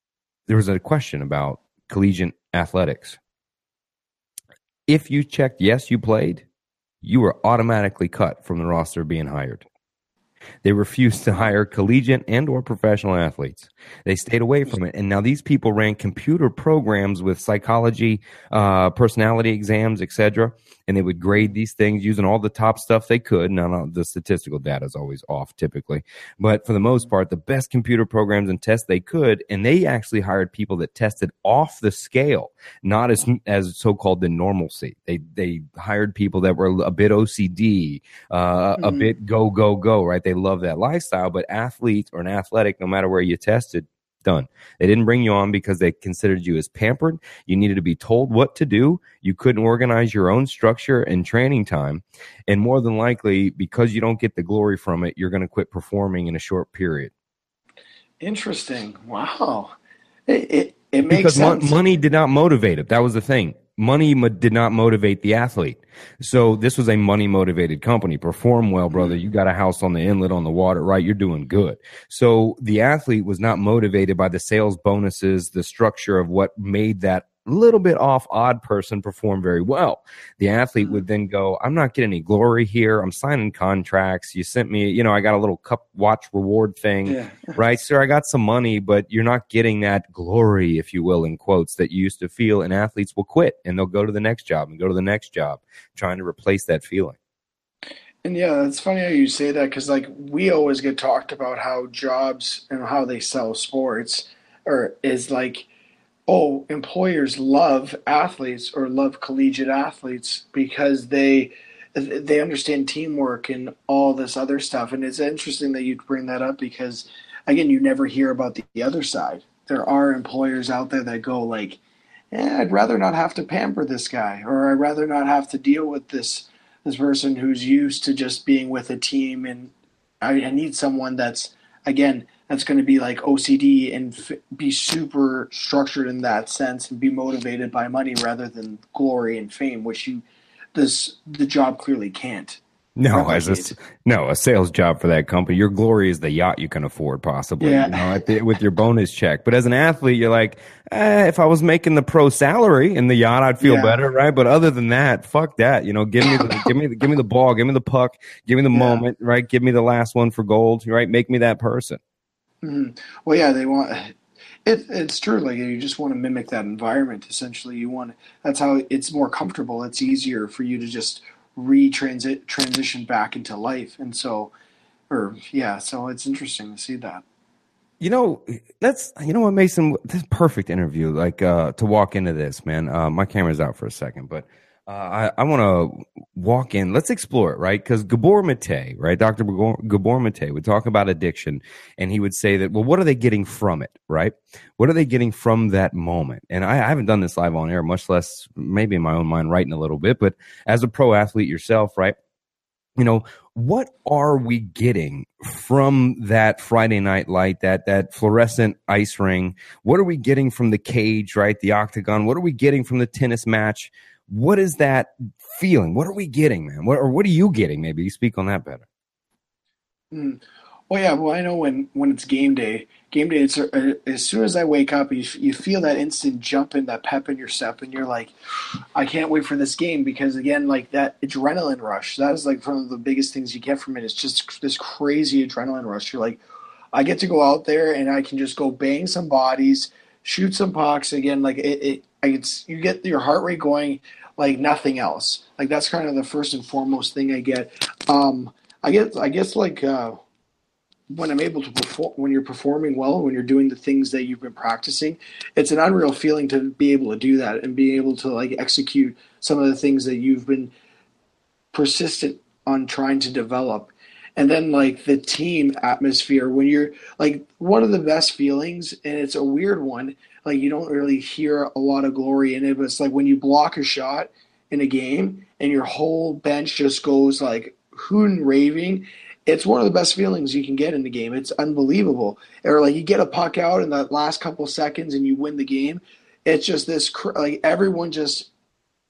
there was a question about collegiate athletics. if you checked yes, you played, you were automatically cut from the roster being hired. They refused to hire collegiate and or professional athletes. They stayed away from it. And now these people ran computer programs with psychology, uh, personality exams, etc and they would grade these things using all the top stuff they could. Now, the statistical data is always off typically, but for the most part, the best computer programs and tests they could. And they actually hired people that tested off the scale, not as, as so-called the normalcy. They, they hired people that were a bit OCD, uh, mm-hmm. a bit go, go, go, right? They love that lifestyle, but athletes or an athletic, no matter where you tested, done. They didn't bring you on because they considered you as pampered. You needed to be told what to do. You couldn't organize your own structure and training time. And more than likely, because you don't get the glory from it, you're going to quit performing in a short period. Interesting. Wow. It, it, it makes because sense. money did not motivate it. That was the thing money mo- did not motivate the athlete. So this was a money motivated company. Perform well, brother. Mm-hmm. You got a house on the inlet on the water, right? You're doing good. So the athlete was not motivated by the sales bonuses, the structure of what made that little bit off odd person perform very well. The athlete would mm. then go, I'm not getting any glory here. I'm signing contracts. You sent me, you know, I got a little cup watch reward thing, yeah. *laughs* right? Sir, I got some money, but you're not getting that glory, if you will, in quotes that you used to feel. And athletes will quit and they'll go to the next job and go to the next job, trying to replace that feeling. And yeah, it's funny how you say that because, like, we always get talked about how jobs and how they sell sports or is like, oh, employers love athletes or love collegiate athletes because they they understand teamwork and all this other stuff. And it's interesting that you bring that up because again, you never hear about the, the other side. There are employers out there that go like, eh, I'd rather not have to pamper this guy, or I'd rather not have to deal with this this person who's used to just being with a team, and I, I need someone that's again that's going to be like OCD and f- be super structured in that sense and be motivated by money rather than glory and fame, which you this the job clearly can't. No, as a no a sales job for that company, your glory is the yacht you can afford, possibly. Yeah. You know, the, with your bonus check. But as an athlete, you're like, eh, if I was making the pro salary in the yacht, I'd feel yeah. better, right? But other than that, fuck that. You know, give me the give me the, give me the ball, give me the puck, give me the yeah. moment, right? Give me the last one for gold, right? Make me that person. Mm-hmm. Well, yeah, they want. It, it's true. Like you just want to mimic that environment. Essentially, you want. That's how it's more comfortable. It's easier for you to just re-transit transition back into life, and so, or yeah. So it's interesting to see that. You know, that's you know what, Mason. This perfect interview. Like uh, to walk into this, man. Uh, my camera's out for a second, but uh, I, I want to walk in. Let's explore it, right? Because Gabor Mate, right? Dr. Gabor Mate would talk about addiction and he would say that, well, what are they getting from it, right? What are they getting from that moment? And I, I haven't done this live on air, much less maybe in my own mind writing a little bit, but as a pro athlete yourself, right? You know, what are we getting from that Friday night light, that that fluorescent ice ring? What are we getting from the cage, right? The octagon? What are we getting from the tennis match? What is that feeling? What are we getting, man? What, or what are you getting? Maybe you speak on that better. Mm. Well, yeah. Well, I know when when it's game day. Game day. It's uh, as soon as I wake up, you you feel that instant jump in, that pep in your step, and you're like, I can't wait for this game because again, like that adrenaline rush. That is like one of the biggest things you get from it. It's just this crazy adrenaline rush. You're like, I get to go out there and I can just go bang some bodies, shoot some pucks. Again, like it, it it's you get your heart rate going like nothing else. Like that's kind of the first and foremost thing I get. Um, I guess I guess like uh, when I'm able to perform, when you're performing well, when you're doing the things that you've been practicing, it's an unreal feeling to be able to do that and be able to like execute some of the things that you've been persistent on trying to develop. And then like the team atmosphere when you're like one of the best feelings, and it's a weird one like you don't really hear a lot of glory in it, but it's like when you block a shot in a game and your whole bench just goes like hoon raving. It's one of the best feelings you can get in the game. It's unbelievable. Or like you get a puck out in the last couple seconds and you win the game. It's just this like everyone just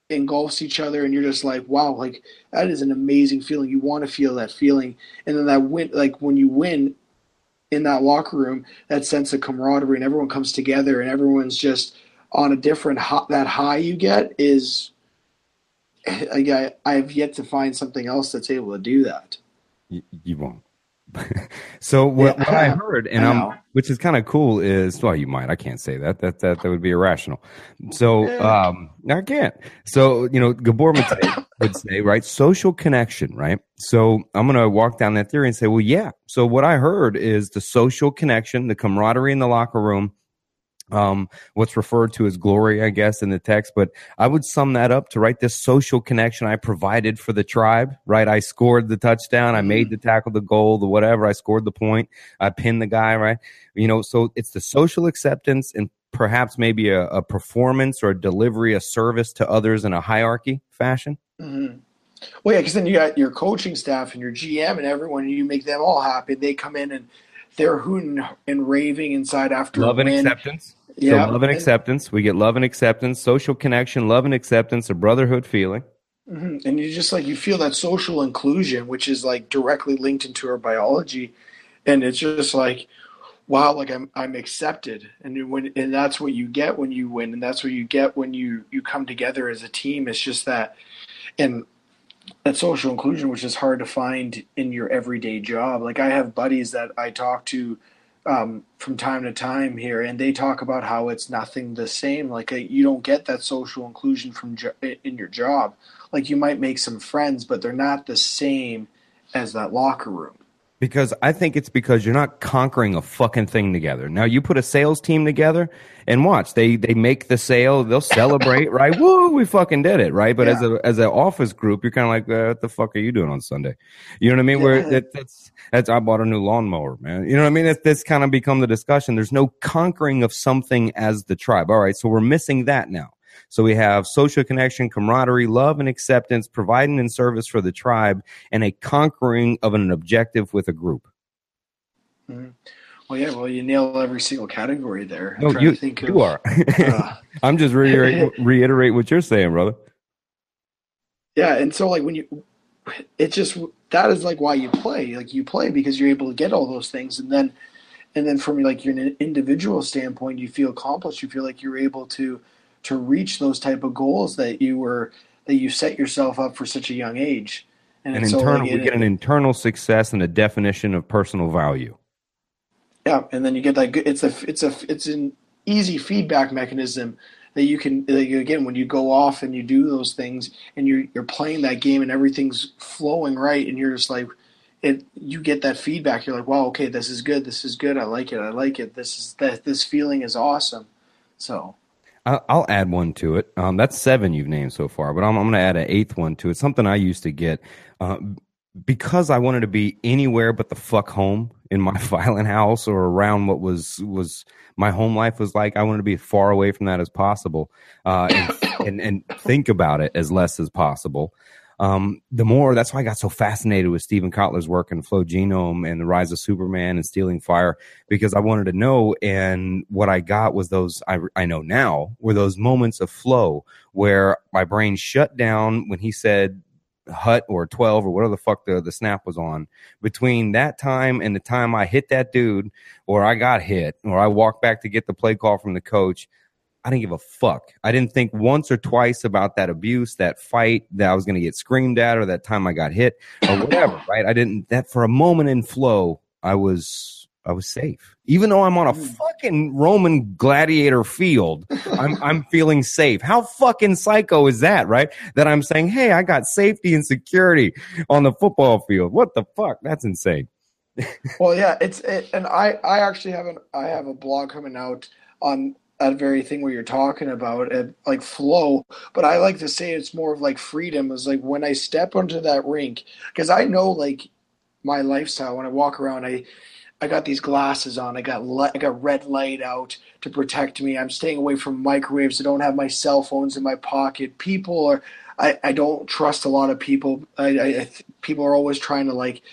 engulfs each other and you're just like wow like that is an amazing feeling you want to feel that feeling and then that win like when you win in that locker room, that sense of camaraderie, and everyone comes together, and everyone's just on a different that high you get is I, I have yet to find something else that's able to do that. You, you won't. *laughs* so what, what, I heard, and I which is kind of cool, is well, you might. I can't say that. That that that would be irrational. So um, I can't. So you know, Gabor would say, would say, right, social connection, right. So I'm gonna walk down that theory and say, well, yeah. So what I heard is the social connection, the camaraderie in the locker room, um, what's referred to as glory, I guess, in the text. But I would sum that up to write this social connection I provided for the tribe, right? I scored the touchdown. I made mm-hmm. the tackle, the goal, the whatever. I scored the point. I pinned the guy, right? You know, so it's the social acceptance and perhaps maybe a, a performance or a delivery, a service to others in a hierarchy fashion. Mm-hmm. Well, yeah, because then you got your coaching staff and your GM and everyone, and you make them all happy. They come in and they're hooting and raving inside after love and acceptance. Yeah, so love and, acceptance. We get love and acceptance, social connection, love and acceptance, a brotherhood feeling. Mm-hmm. And you just like you feel that social inclusion, which is like directly linked into our biology, and it's just like, wow, like I'm I'm accepted, and when and that's what you get when you win, and that's what you get when you you come together as a team. It's just that, and that social inclusion, which is hard to find in your everyday job. Like I have buddies that I talk to um, from time to time here, and they talk about how it's nothing the same. Like uh, you don't get that social inclusion from jo- in your job. Like you might make some friends, but they're not the same as that locker room. Because I think it's because you're not conquering a fucking thing together. Now you put a sales team together and watch they they make the sale, they'll celebrate, right? *laughs* Woo, we fucking did it, right? But yeah. as a as an office group, you're kind of like, uh, what the fuck are you doing on Sunday? You know what I mean? Yeah. Where that, that's that's I bought a new lawnmower, man. You know what I mean? That's that's kind of become the discussion. There's no conquering of something as the tribe. All right, so we're missing that now. So we have social connection, camaraderie, love and acceptance, providing in service for the tribe, and a conquering of an objective with a group. Mm-hmm. Well, yeah, well, you nail every single category there. I'm no, you, you of, are. *laughs* uh, I'm just reiterate, *laughs* reiterate what you're saying, brother. Yeah, and so like when you, it's just that is like why you play. Like you play because you're able to get all those things, and then, and then from like your individual standpoint, you feel accomplished. You feel like you're able to to reach those type of goals that you were that you set yourself up for such a young age. And an internal, we get an internal success and a definition of personal value. Yeah, and then you get that. It's a it's a it's an easy feedback mechanism that you can like, again when you go off and you do those things and you're you're playing that game and everything's flowing right and you're just like it you get that feedback you're like wow okay this is good this is good I like it I like it this is that this feeling is awesome so I'll add one to it. Um, that's seven you've named so far, but I'm, I'm going to add an eighth one to it. Something I used to get uh, because I wanted to be anywhere but the fuck home in my *laughs* violent house or around what was was my home life was like. I wanted to be far away from that as possible, uh, and, *coughs* and, and think about it as less as possible um, the more that's why I got so fascinated with Steven Kotler's work in Flow Genome and the Rise of Superman and Stealing Fire because I wanted to know. And what I got was those I, I know now were those moments of flow where my brain shut down when he said hut or 12 or whatever the fuck the, the snap was on between that time and the time I hit that dude or I got hit or I walked back to get the play call from the coach. I didn't give a fuck. I didn't think once or twice about that abuse, that fight that I was going to get screamed at, or that time I got hit, or *coughs* whatever. right? I didn't. That for a moment in flow, I was I was safe. Even though I'm on a hmm. fucking Roman gladiator field, *laughs* I'm I'm feeling safe. How fucking psycho is that, right? That I'm saying, hey, I got safety and security on the football field. What the fuck? That's insane. *laughs* well, yeah, it's it, and I I actually have an I have a blog coming out on that very thing where you're talking about it, like flow but i like to say it's more of like freedom is like when i step onto that rink because i know like my lifestyle. When i walk around i i got these glasses on i got le- i got red light out to protect me. I'm staying away from microwaves. I don't have my cell phones in my pocket. People are i, I don't trust a lot of people. I, I people are always trying to like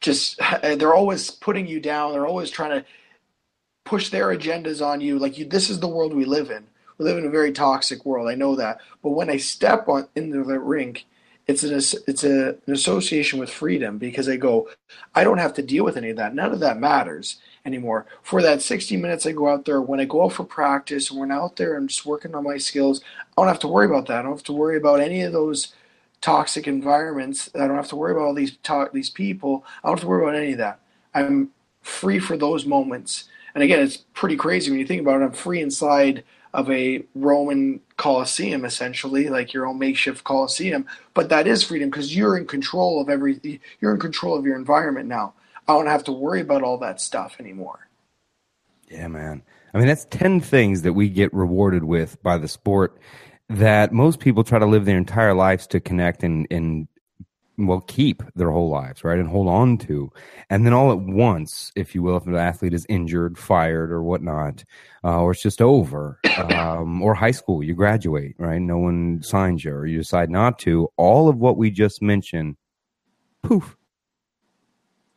just *laughs* they're always putting you down. They're always trying to push their agendas on you. Like you, this is the world we live in. We live in a very toxic world. I know that. But when I step on into the rink, it's an it's a, an association with freedom because I go, I don't have to deal with any of that. None of that matters. anymore. For that 60 minutes I go out there, when I go out for practice, when I'm out there, I'm just working on my skills. I don't have to worry about that. I don't have to worry about any of those toxic environments. I don't have to worry about all these talk, these people. I don't have to worry about any of that. I'm free for those moments. And again, it's pretty crazy when you think about it. I'm free inside of a Roman Colosseum, essentially, like your own makeshift Colosseum. But that is freedom because you're in control of every. You're in control of your environment now. I don't have to worry about all that stuff anymore. Yeah, man. I mean, that's 10 things that we get rewarded with by the sport that most people try to live their entire lives to connect and, and well, keep their whole lives, right? And hold on to. And then all at once, if you will, if an athlete is injured, fired, or whatnot, uh, or it's just over, um, or high school, you graduate, right? No one signs you, or you decide not to. All of what we just mentioned, poof,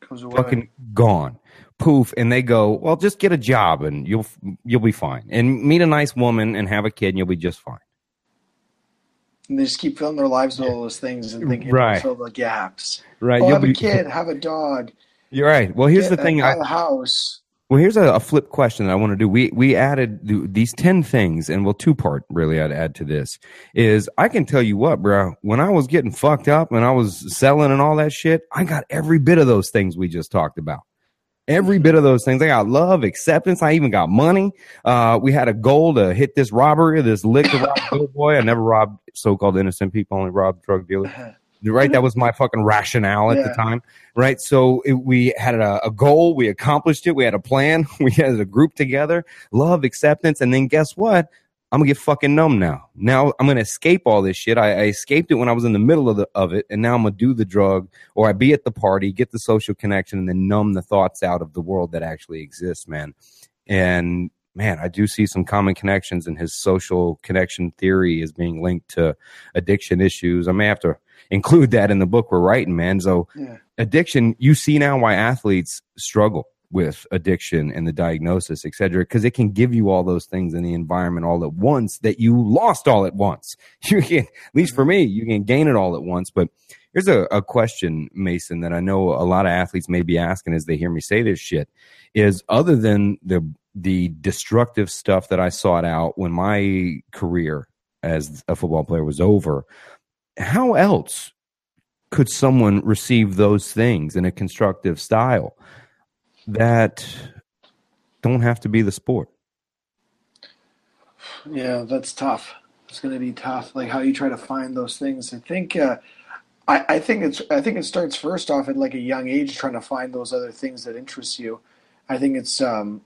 Goes away. fucking gone poof and they go well just get a job and you'll you'll be fine and meet a nice woman and have a kid and you'll be just fine and they just keep filling their lives with all those things and thinking Right. fill the gaps. right Oh, you'll have be a kid, have a dog. you're right well here's the thing I, house. well here's a, a flip question that i want to do we we added th- these 10 things and well two part really i'd add to this is i can tell you what bro when i was getting fucked up and i was selling and all that shit i got every bit of those things we just talked about every bit of those things. I got love, acceptance. I even got money. Uh, we had a goal to hit this robbery, this lick to rob *coughs* good boy. I never robbed so-called innocent people, only robbed drug dealers. Right, that was my fucking rationale at the time. Right, so it, we had a, a goal, we accomplished it, we had a plan, *laughs* we had a group together, love, acceptance, and then guess what? I'm gonna get fucking numb now. Now I'm gonna escape all this shit. I, I escaped it when I was in the middle of the of it, and now I'm gonna do the drug, or I be at the party, get the social connection, and then numb the thoughts out of the world that actually exists, man. And man, I do see some common connections in his social connection theory as being linked to addiction issues. I may have to include that in the book we're writing, man. So Yeah. addiction, you see now why athletes struggle with addiction and the diagnosis, et cetera, because it can give you all those things in the environment all at once that you lost all at once. *laughs* You can, at least for mm-hmm. me, you can gain it all at once. But here's a, a question, Mason, that I know a lot of athletes may be asking as they hear me say this shit is other than the the destructive stuff that I sought out when my career as a football player was over, how else could someone receive those things in a constructive style that don't have to be the sport? Yeah, that's tough. It's going to be tough. Like how you try to find those things. I think. Uh, I, think it's. I think it starts first off at like a young age, trying to find those other things that interest you. I think it's um,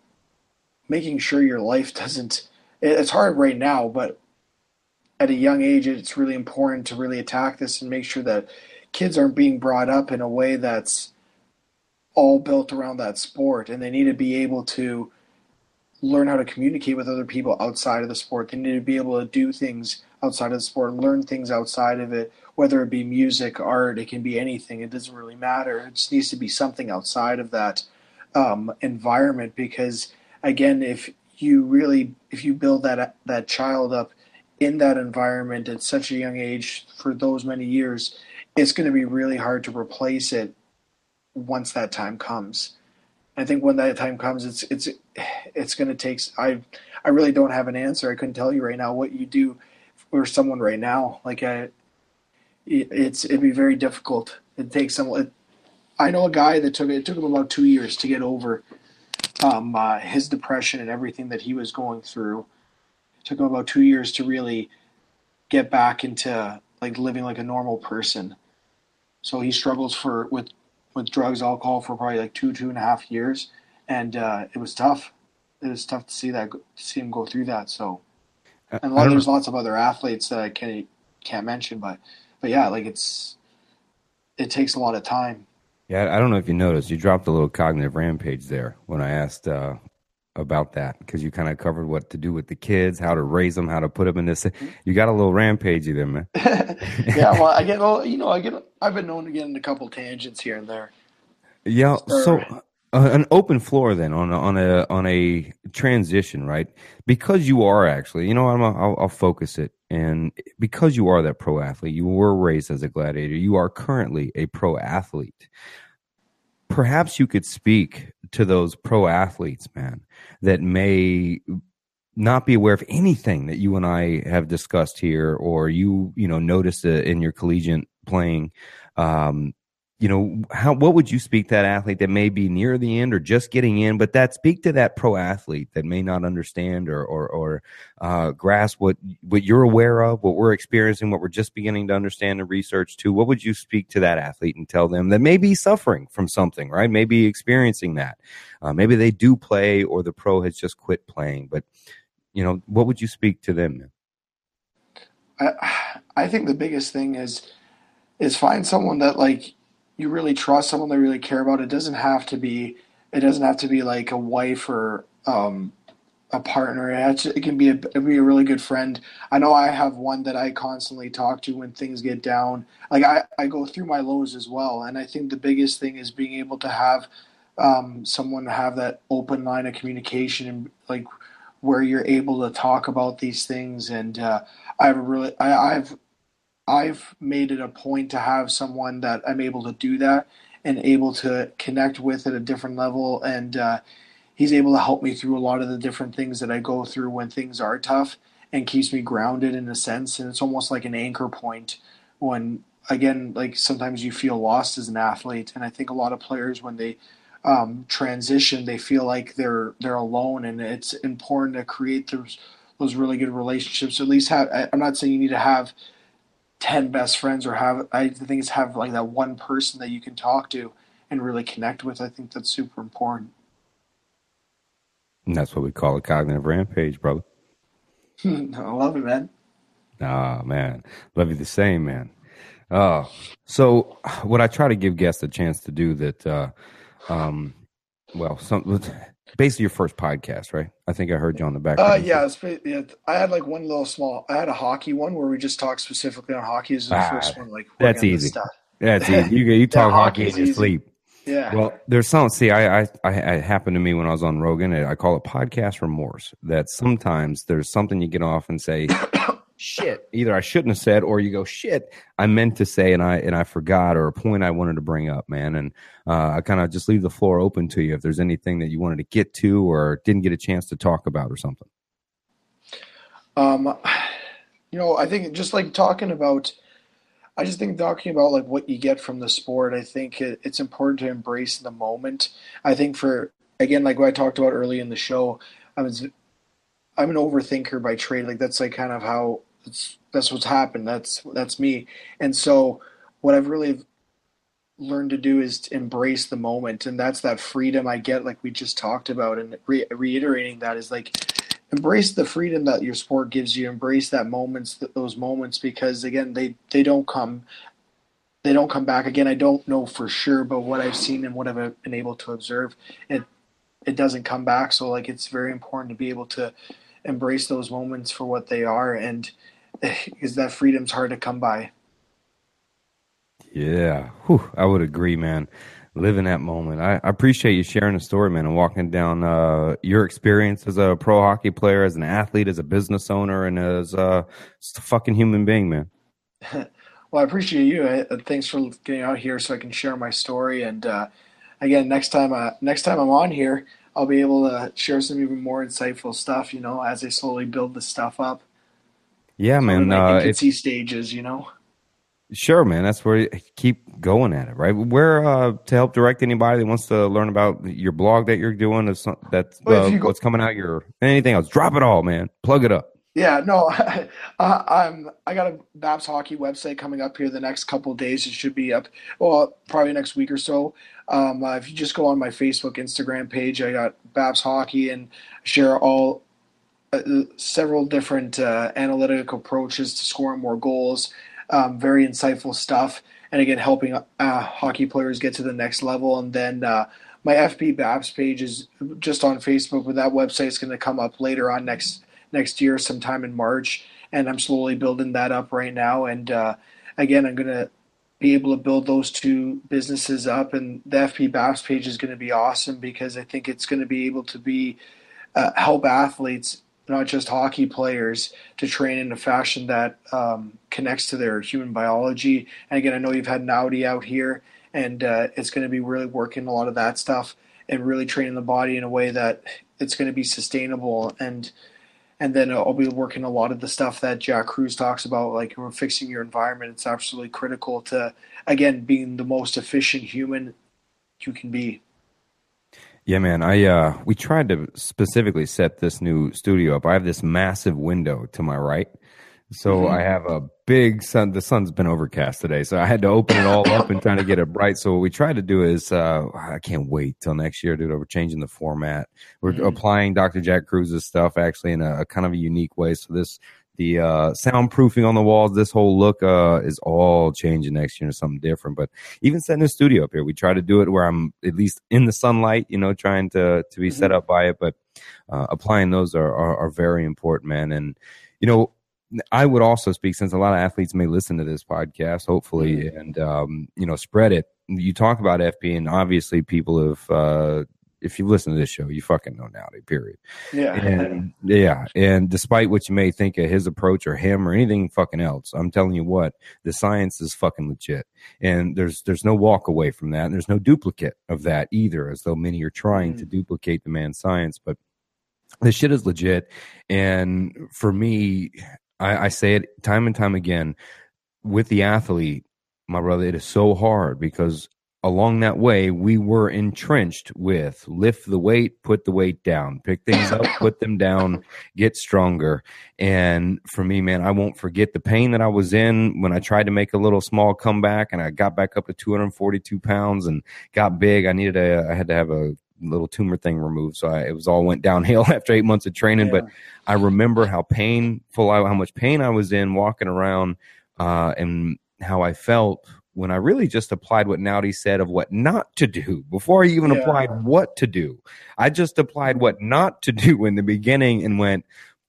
making sure your life doesn't. It's hard right now, but at a young age, it's really important to really attack this and make sure that kids aren't being brought up in a way that's all built around that sport, and they need to be able to learn how to communicate with other people outside of the sport. They need to be able to do things outside of the sport, learn things outside of it, whether it be music, art, it can be anything. It doesn't really matter. It just needs to be something outside of that um, environment because, again, if you really if you build that that child up in that environment at such a young age for those many years, it's going to be really hard to replace it once that time comes. I think when that time comes, it's it's it's going to take. I I really don't have an answer. I couldn't tell you right now what you do for someone right now. Like I, it, it's it'd be very difficult. It takes someone. It, I know a guy that took it took him about two years to get over um, uh, his depression and everything that he was going through. It took him about two years to really get back into like living like a normal person. So he struggles for with with drugs, alcohol for probably like two two and a half years, and uh, it was tough. It was tough to see that to see him go through that. So, and lot, there's lots of other athletes that I can't can't mention, but but yeah, like it's it takes a lot of time. Yeah, I don't know if you noticed, you dropped a little cognitive rampage there when I asked uh, about that because you kind of covered what to do with the kids, how to raise them, how to put them in this. You got a little rampagey there, man. *laughs* yeah, well, I get all you know. I get I've been known to get in a couple tangents here and there. Yeah. So uh, an open floor then on a, on a on a transition, right? Because you are actually, you know, I'm a, I'll, I'll focus it, and because you are that pro athlete, you were raised as a gladiator. You are currently a pro athlete. Perhaps you could speak to those pro athletes, man, that may not be aware of anything that you and I have discussed here, or you, you know, noticed in your collegiate playing, um, you know how what would you speak to that athlete that may be near the end or just getting in but that speak to that pro athlete that may not understand or or, or uh, grasp what what you're aware of what we're experiencing what we're just beginning to understand and research too what would you speak to that athlete and tell them that may be suffering from something right? Maybe experiencing that. Uh, maybe they do play or the pro has just quit playing but you know what would you speak to them I, I think the biggest thing is is find someone that like you really trust someone they really care about. It doesn't have to be it doesn't have to be like a wife or um, a partner. It, can be a, be a really good friend. I know I have one that I constantly talk to when things get down. Like I, I go through my lows as well, and I think the biggest thing is being able to have um, someone have that open line of communication and like where you're able to talk about these things. And uh, I've really I, I've I've made it a point to have someone that I'm able to do that and able to connect with at a different level. And uh, he's able to help me through a lot of the different things that I go through when things are tough and keeps me grounded in a sense. And it's almost like an anchor point when, again, like sometimes you feel lost as an athlete. And I think a lot of players, when they um, transition, they feel like they're they're alone, and it's important to create those those really good relationships. At least have. I'm not saying you need to have 10 best friends or have I think it's have like that one person that you can talk to and really connect with. I think that's super important. And that's what we call a cognitive rampage, brother. *laughs* I love it, man. Ah, man. Love you the same, man. Oh, so what I try to give guests a chance to do that, uh, um, well, some *laughs* basically your first podcast, right? I think I heard you on the back. Uh, yeah, yeah, I had like one little small. I had a hockey one where we just talked specifically on hockey. Is the ah, first one. Like that's easy. That's *laughs* easy. You you talk hockey in your sleep. Yeah. Well, there's some. See, I, I, I, it happened to me when I was on Rogan. I call it podcast remorse. That sometimes there's something you get off and say, shit. Either i shouldn't have said or you go shit i meant to say and i and i forgot or a point i wanted to bring up man. And uh, i kind of just leave the floor open to you if there's anything that you wanted to get to or didn't get a chance to talk about or something. Um you know i think just like talking about i just think talking about like what you get from the sport i think it, it's important to embrace the moment. I think for again like what i talked about early in the show i was I'm an overthinker by trade. Like that's like kind of how that's what's happened. That's that's me. And so what I've really learned to do is to embrace the moment, and that's that freedom I get, like we just talked about, and re- reiterating that is like embrace the freedom that your sport gives you. Embrace that moments, those moments, because again, they they don't come. They don't come back again. I don't know for sure, but what I've seen and what I've been able to observe, it it doesn't come back. So like it's very important to be able to embrace those moments for what they are and *laughs* because that freedom's hard to come by? Yeah. Whew, i would agree man. Live in that moment. I, I, appreciate you sharing the story man and walking down uh, your experience as a pro hockey player as an athlete as a business owner and as uh, a fucking human being man. *laughs* Well i appreciate you. Uh, thanks for getting out here so i can share my story and uh, again next time uh, next time i'm on here I'll be able to share some even more insightful stuff, you know, as I slowly build the stuff up. Yeah, so man. Uh, infancy stages, you know. Sure, man. That's where you keep going at it, right? Where uh, to help direct anybody that wants to learn about your blog that you're doing, that's uh, you go- what's coming out, your anything else. Drop it all, man. Plug it up. Yeah, no, I, *laughs* I'm. I got a Baps hockey website coming up here the next couple days. It should be up, well, probably next week or so. Um, uh, if you just go on my Facebook, Instagram page, I got Baps hockey and share all uh, several different uh, analytic approaches to scoring more goals. Um, very insightful stuff, and again, helping uh, hockey players get to the next level. And then uh, my FP Baps page is just on Facebook, but that website is going to come up later on next next year, sometime in March. And I'm slowly building that up right now. And uh, again, I'm going to be able to build those two businesses up. And the FP Baps page is going to be awesome because I think it's going to be able to be uh, help athletes, not just hockey players, to train in a fashion that um, connects to their human biology. And again, I know you've had Naudi out here, and uh, it's going to be really working a lot of that stuff and really training the body in a way that it's going to be sustainable and and then I'll be working a lot of the stuff that Jack Kruse talks about, like fixing your environment. It's absolutely critical to, again, being the most efficient human you can be. Yeah, man. I uh, we tried to specifically set this new studio up. I have this massive window to my right, so mm-hmm. I have a big sun. The sun's been overcast today, so I had to open it all up and trying to get it bright. So what we try to do is, uh, I can't wait till next year, dude. We're changing the format. We're mm-hmm. applying Dr. Jack Kruse's stuff actually in a, a, kind of a unique way. So this, the uh, soundproofing on the walls, this whole look uh, is all changing next year to something different. But even setting a studio up here, we try to do it where I'm at least in the sunlight, you know, trying to to be mm-hmm. set up by it. But uh, applying those are, are are very important, man. And you know, I would also speak since a lot of athletes may listen to this podcast, hopefully, mm-hmm. and um, you know, spread it. You talk about FP, and obviously, people have. Uh, if you listen to this show, you fucking know now. Period. Yeah. And, yeah. And despite what you may think of his approach or him or anything fucking else, I'm telling you what, the science is fucking legit. And there's there's no walk away from that. And there's no duplicate of that either, as though many are trying mm. to duplicate the man's science. But this shit is legit. And for me, I, I say it time and time again with the athlete, my brother, it is so hard because along that way, we were entrenched with lift the weight, put the weight down, pick things up, *coughs* put them down, get stronger. And for me, man, I won't forget the pain that I was in when I tried to make a little small comeback and I got back up to 242 pounds and got big. I needed a, I had to have a little tumor thing removed. So I, it was all went downhill *laughs* after eight months of training. Yeah. But I remember how painful, I, how much pain I was in walking around, uh, and how I felt when I really just applied what Naudi said of what not to do before I even yeah. applied what to do. I just applied what not to *laughs* do in the beginning and went,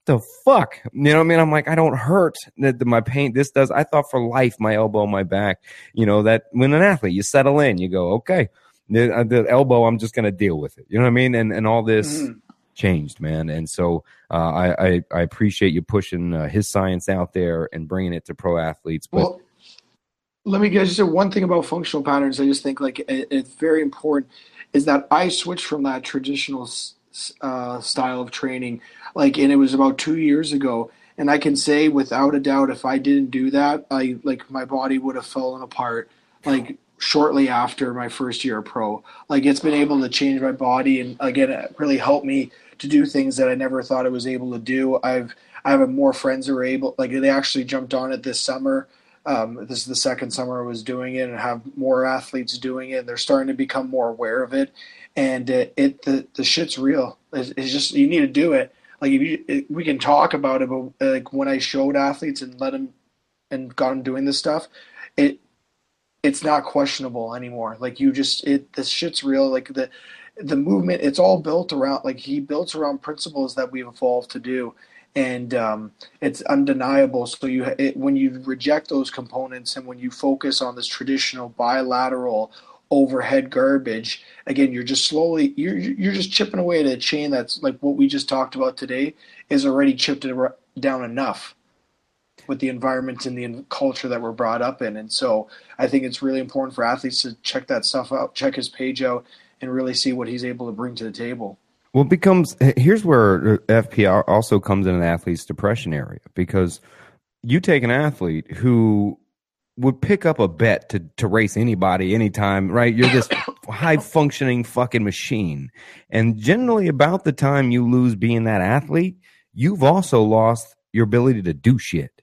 the fuck? You know what I mean? I'm like, I don't hurt that my pain. This does. I thought for life, my elbow, my back, you know, that when an athlete, you settle in, you go, okay, the, uh, the elbow, I'm just going to deal with it. You know what I mean? And and all this mm-hmm. changed, man. And so uh, I, I, I appreciate you pushing uh, his science out there and bringing it to pro athletes. But well, let me just say one thing about functional patterns. I just think like it, it's very important is that I switched from that traditional uh, style of training, like, and it was about two years ago. And I can say without a doubt, if I didn't do that, I like my body would have fallen apart. Like shortly after my first year of pro. Like it's been able to change my body and again it really helped me to do things that I never thought I was able to do. I've I have more friends who are able like they actually jumped on it this summer. Um, this is the second summer I was doing it and have more athletes doing it. They're starting to become more aware of it. And it, it the, the shit's real. It's, it's, just, you need to do it. Like if you, it, we can talk about it, but like when I showed athletes and let them and got them doing this stuff, it's not questionable anymore. Like you just it this shit's real. Like the the movement, it's all built around like he built around principles that we've evolved to do, and um, it's undeniable. So you it, when you reject those components and when you focus on this traditional bilateral overhead garbage again you're just slowly you're you're just chipping away at a chain that's like what we just talked about today is already chipped down enough with the environment and the culture that we're brought up in. And so I think it's really important for athletes to check that stuff out, check his page out, and really see what he's able to bring to the table. Well, it becomes here's where FPR also comes in an athlete's depression area because you take an athlete who would pick up a bet to, to race anybody anytime, right? You're this *coughs* high functioning fucking machine. And generally, about the time you lose being that athlete, you've also lost your ability to do shit.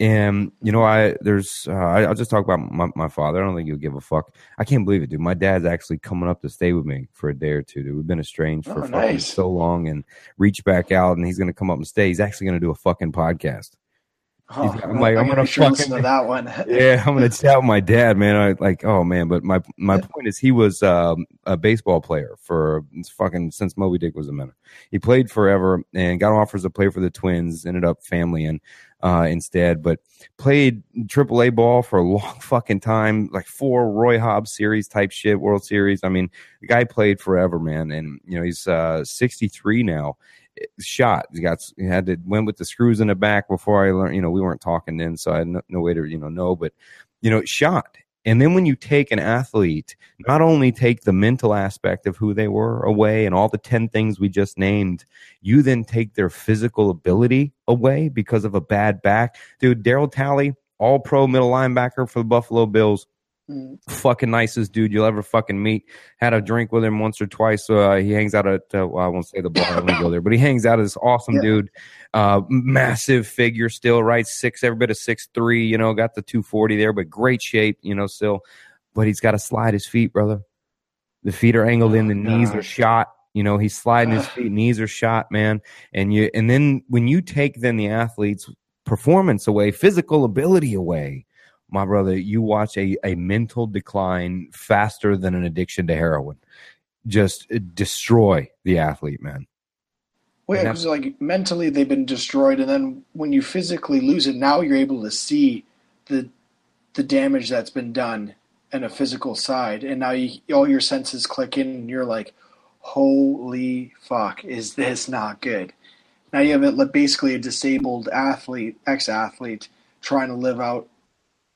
And you know, I there's uh, I, will just talk about my, my father. I don't think you'll give a fuck. I can't believe it, dude. My dad's actually coming up to stay with me for a day or two. Dude. We've been estranged for oh, nice. so long, and reach back out, and he's gonna come up and stay. He's actually gonna do a fucking podcast. Oh, I'm like, I'm, gonna fucking to that one. *laughs* *laughs* yeah, I'm gonna tell my dad, man. I like, oh man, but my my point is, he was um, a baseball player for fucking since Moby Dick was a minute. He played forever and got offers to play for the Twins. Ended up family and uh, instead, but played AAA ball for a *laughs* long fucking time, like four Roy Hobbs series type shit, World Series. I mean, the guy played forever, man, and you know he's uh, 63 now. Shot, he got he had to went with the screws in the back before I learned. You know, we weren't talking then, so I had no, no way to you know know, but you know, shot And then when you take an athlete, not only take the mental aspect of who they were away and all the 10 things we just named, you then take their physical ability away because of a bad back. Dude, Darryl Talley, all pro middle linebacker for the Buffalo Bills. Fucking nicest dude you'll ever fucking meet. Had a drink with him once or twice. Uh, he hangs out at, uh, well, I won't say the bar, I won't go there, but he hangs out as this awesome yeah. dude. Uh, massive figure still, right? Six, every bit of six three, you know, got the 240 there, but great shape, you know, still. But he's got to slide his feet, brother. The feet are angled in, the oh, knees are shot. You know, he's sliding his *sighs* feet, knees are shot, man. And you, and then when you take then the athlete's performance away, physical ability away, my brother, you watch a, a mental decline faster than an addiction to heroin. Just uh, destroy the athlete, man. Well, yeah, because like mentally they've been destroyed, and then when you physically lose it, now you're able to see the the damage that's been done in a physical side, and now you, all your senses click in, and you're like, "Holy fuck, is this not good?" Now you have it basically a disabled athlete, ex-athlete, trying to live out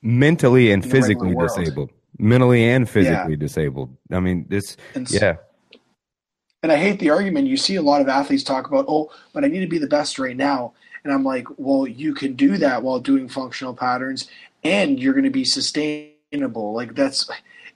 mentally and physically disabled. Mentally and physically yeah. disabled. I mean this and yeah. And i hate the argument. You see a lot of athletes talk about oh but i need to be the best right now. And i'm like well you can do that while doing functional patterns and you're going to be sustainable. Like that's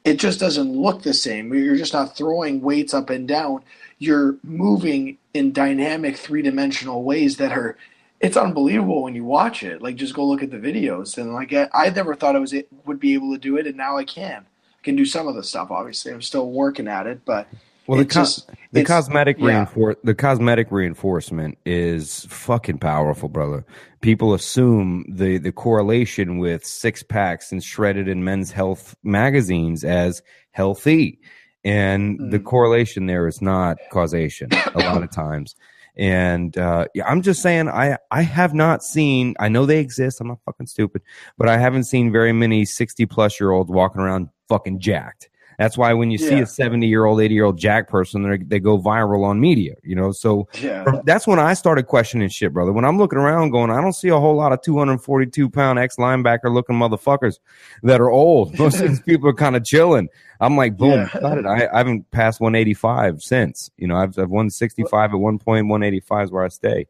it just doesn't look the same. You're just not throwing weights up and down. You're moving in dynamic three-dimensional ways that are it's unbelievable when you watch it. Like just go look at the videos and like I, I never thought I was it would be able to do it, and now I can. I can do some of the stuff. Obviously, I'm still working at it, but well, the, co- just, the cosmetic yeah. reinfor- the cosmetic reinforcement is fucking powerful, brother. People assume the the correlation with six packs and shredded in men's health magazines as healthy, and mm. the correlation there is not causation. a lot of times. And uh, yeah, I'm just saying, I I have not seen. I know they exist. I'm not fucking stupid, but I haven't seen very many 60 plus year olds walking around fucking jacked. That's why when you yeah. see a 70 year old, 80 year old jack person, they go viral on media, you know? So yeah. that's when I started questioning shit, brother. When I'm looking around going, I don't see a whole lot of 242 pound ex linebacker looking motherfuckers that are old. *laughs* Most of these people are kind of chilling. I'm like, boom, yeah. I, I, haven't passed 185 since, you know, I've, I've 165 at one point, 185 is where I stay.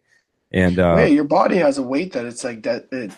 And, uh, hey, your body has a weight that it's like that. It,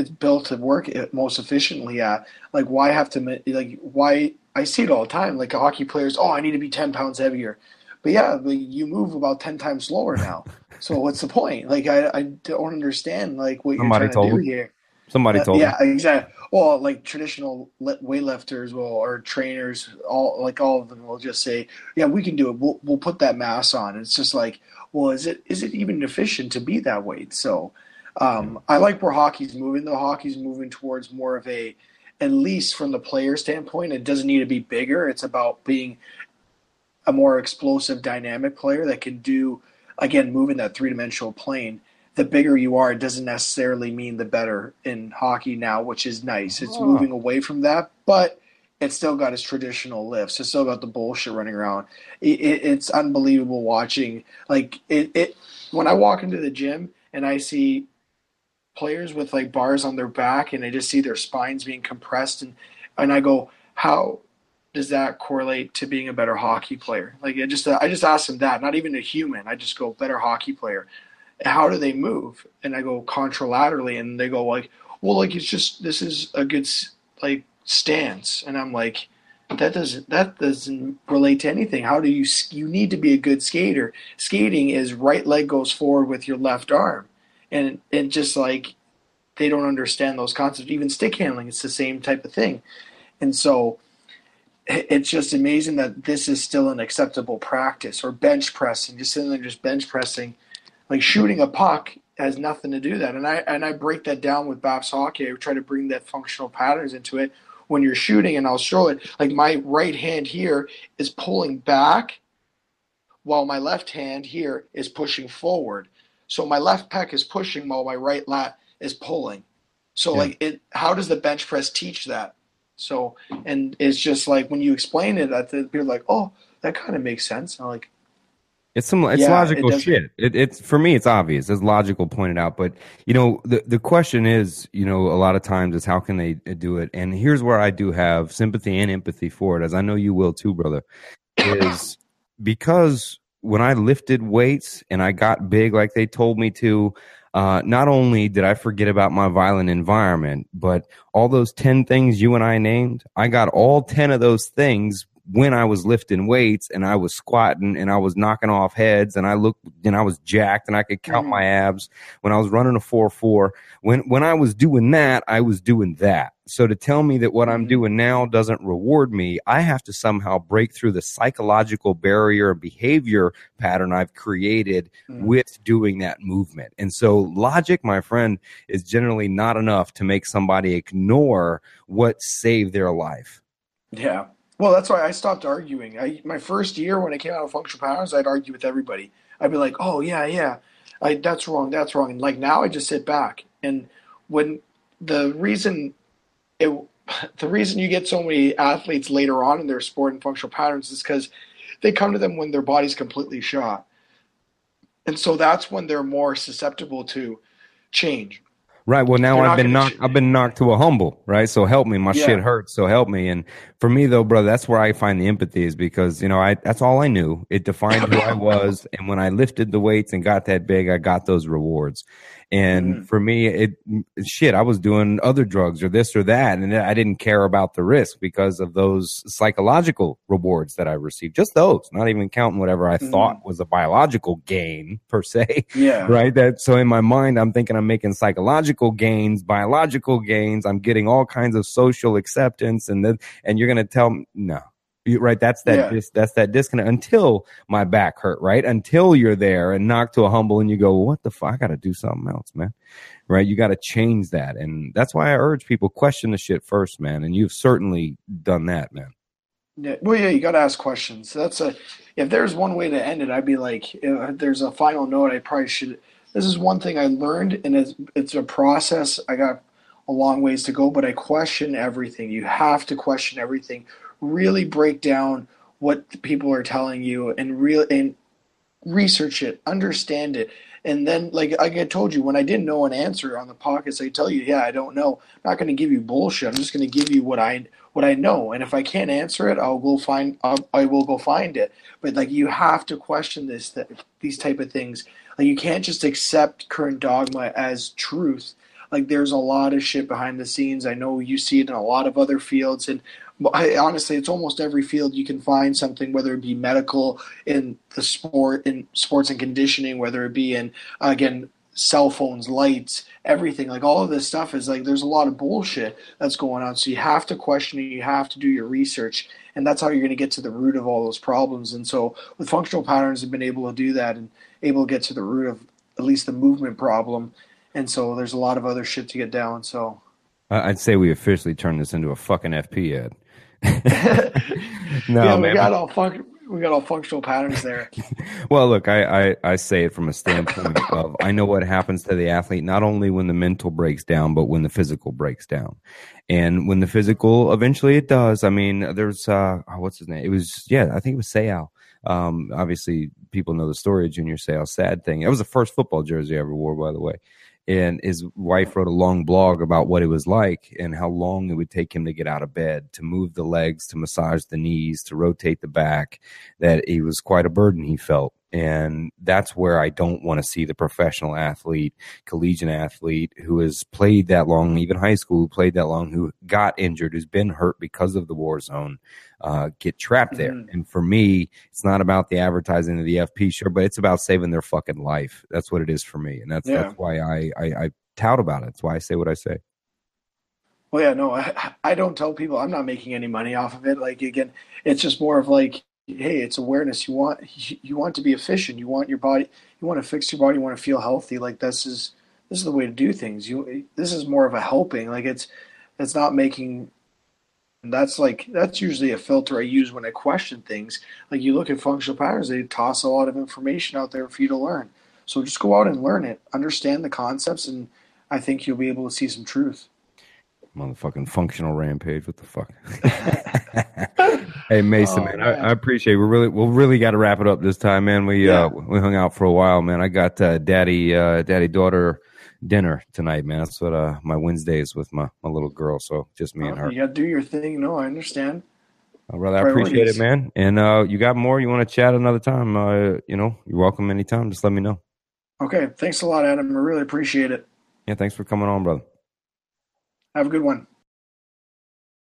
it's built to work most efficiently at. Like, why have to, like, why I see it all the time. Like hockey players, oh, I need to be ten pounds heavier. But yeah, but you move about ten times slower now. *laughs* so what's the point? Like I, I don't understand like what Somebody you're trying to do here. Somebody uh, told yeah, me. exactly. Well, like traditional weightlifters will or trainers, all like all of them will just say, "Yeah, we can do it. We'll we'll put that mass on." It's just like, well, is it is it even efficient to be that weight? So, um, I like where hockey's moving. Though hockey's moving towards more of a at least from the player standpoint, it doesn't need to be bigger. It's about being a more explosive, dynamic player that can do, again, move in that three dimensional plane. The bigger you are, it doesn't necessarily mean the better in hockey now, which is nice. It's oh. moving away from that, but it's still got its traditional lifts. It's still got the bullshit running around. It, it, it's unbelievable watching. Like it, it, when I walk into the gym and I see players with like bars on their back and I just see their spines being compressed and and I go, how does that correlate to being a better hockey player? Like I just I just asked them that, not even a human. I just go better hockey player. How do they move? And I go contralaterally, and they go like, well, like it's just this is a good like stance, and I'm like, that doesn't that doesn't relate to anything. How do you you need to be a good skater? Skating is right leg goes forward with your left arm and and just like they don't understand those concepts. Even stick handling, it's the same type of thing, and so it's just amazing that this is still an acceptable practice. Or bench pressing, just sitting there just bench pressing, like shooting a puck has nothing to do that. And I and I break that down with Baps hockey. I try to bring that functional patterns into it when you're shooting, and I'll show it. Like my right hand here is pulling back, while my left hand here is pushing forward. So my left pec is pushing while my right lat is pulling. So yeah. like it, how does the bench press teach that? So and it's just like when you explain it, that people like, oh, that kind of makes sense. I'm like, It's some it's Yeah, logical it shit. It, it's for me, it's obvious. It's logical pointed out, but you know the the question is, you know, a lot of times is how can they uh, do it? And here's where I do have sympathy and empathy for it, as I know you will too, brother. Is because when I lifted weights and I got big like they told me to, uh, not only did I forget about my violent environment, but all those 10 things you and I named, I got all 10 of those things when I was lifting weights and I was squatting and I was knocking off heads and I looked and I was jacked and I could count my abs when I was running a 4-4. When when I was doing that, I was doing that. So to tell me that what I'm Mhm. doing now doesn't reward me, I have to somehow break through the psychological barrier and behavior pattern I've created Mhm. with doing that movement. And so logic, my friend, is generally not enough to make somebody ignore what saved their life. Yeah. Well, that's why I stopped arguing. I my first year when I came out of functional patterns, I'd argue with everybody. I'd be like, "Oh yeah, yeah, I, that's wrong, that's wrong." And like now, I just sit back. And when the reason it, *laughs* the reason you get so many athletes later on in their sport and functional patterns is because they come to them when their body's completely shot, and so that's when they're more susceptible to change. Right. Well, now They're I've been knocked. ch- I've been knocked to a humble. Right. So help me. My Yeah. shit hurts. So help me. And for me, though, brother, that's where I find the empathy is because you know I that's all I knew. It defined who I *laughs* was, and when I lifted the weights and got that big, I got those rewards. And Mhm. for me, it shit. I was doing other drugs or this or that, and I didn't care about the risk because of those psychological rewards that I received. Just those, not even counting whatever I Mhm. thought was a biological gain *laughs* per se Yeah. right that so in my mind i'm thinking i'm making psychological gains biological gains i'm getting all kinds of social acceptance and then and you're going to tell me no right that's that Yeah. dis, that's that disconnect until my back hurt right until you're there and knocked to a humble and you go what the fuck i gotta do something else man right you gotta change that and that's why i urge people question the shit first man and you've certainly done that man Yeah, well, yeah, you got to ask questions. That's a if there's one way to end it, I'd be like, if there's a final note. I probably should. This is one thing I learned, and it's it's a process. I got a long ways to go, but I question everything. You have to question everything. Really break down what people are telling you, and real and research it, understand it, and then like like I told you, when I didn't know an answer on the podcast, I tell you, yeah, I don't know. I'm not going to give you bullshit. I'm just going to give you what I what I know, and if I can't answer it, I'll go find. I'll, I will go find it. But like you have to question this that these type of things. Like you can't just accept current dogma as truth. Like there's a lot of shit behind the scenes. I know you see it in a lot of other fields, and I, honestly, it's almost every field you can find something, whether it be medical, in the sport, in sports and conditioning, whether it be in again cell phones, lights, everything. Like all of this stuff is like there's a lot of bullshit that's going on. So you have to question it. You have to do your research, and that's how you're going to get to the root of all those problems. And so with functional patterns, have been able to do that and able to get to the root of at least the movement problem. And so there's a lot of other shit to get down. So i'd say we officially turned this into a fucking fp ad *laughs* no yeah, we man got all func- we got all functional patterns there. *laughs* Well, look, I, I, I say it from a standpoint *laughs* of I know what happens to the athlete not only when the mental breaks down, but when the physical breaks down. And when the physical eventually it does, I mean, there's uh oh, what's his name? It was yeah, I think it was Seau. Um, obviously people know the story of Junior Seau. Sad thing. It was the first football jersey I ever wore, by the way. And his wife wrote a long blog about what it was like and how long it would take him to get out of bed, to move the legs, to massage the knees, to rotate the back. That he was quite a burden he felt. And that's where I don't want to see the professional athlete, collegiate athlete who has played that long, even high school, who played that long, who got injured, who's been hurt because of the war zone, uh, get trapped there. Mhm. And for me, it's not about the advertising of the FP show, but it's about saving their fucking life. That's what it is for me. And that's, Yeah. that's why I, I, I tout about it. That's why I say what I say. Well, yeah, no, I, I don't tell people I'm not making any money off of it. Like again, it's just more of like, hey, it's awareness. You want you want to be efficient. You want your body. You want to fix your body. You want to feel healthy. Like this is this is the way to do things. You this is more of a helping. Like it's it's not making. That's like that's usually a filter I use when I question things. Like you look at functional patterns, they toss a lot of information out there for you to learn. So just go out and learn it, understand the concepts, and I think you'll be able to see some truth. Motherfucking functional rampage. What the fuck? *laughs* Hey Mason, Oh, man, I. I appreciate. It. We really, we really got to wrap it up this time, man. We Yeah. uh, we hung out for a while, man. I got uh, daddy, uh, daddy daughter dinner tonight, man. That's what uh, my Wednesdays with my my little girl. So just me and Oh, her. you got to do your thing. No, I understand. Uh, brother, I appreciate it, man. And uh, you got more? You want to chat another time? Uh, you know, you're welcome anytime. Just let me know. Okay, thanks a lot, Adam. I really appreciate it. Yeah, thanks for coming on, brother. Have a good one.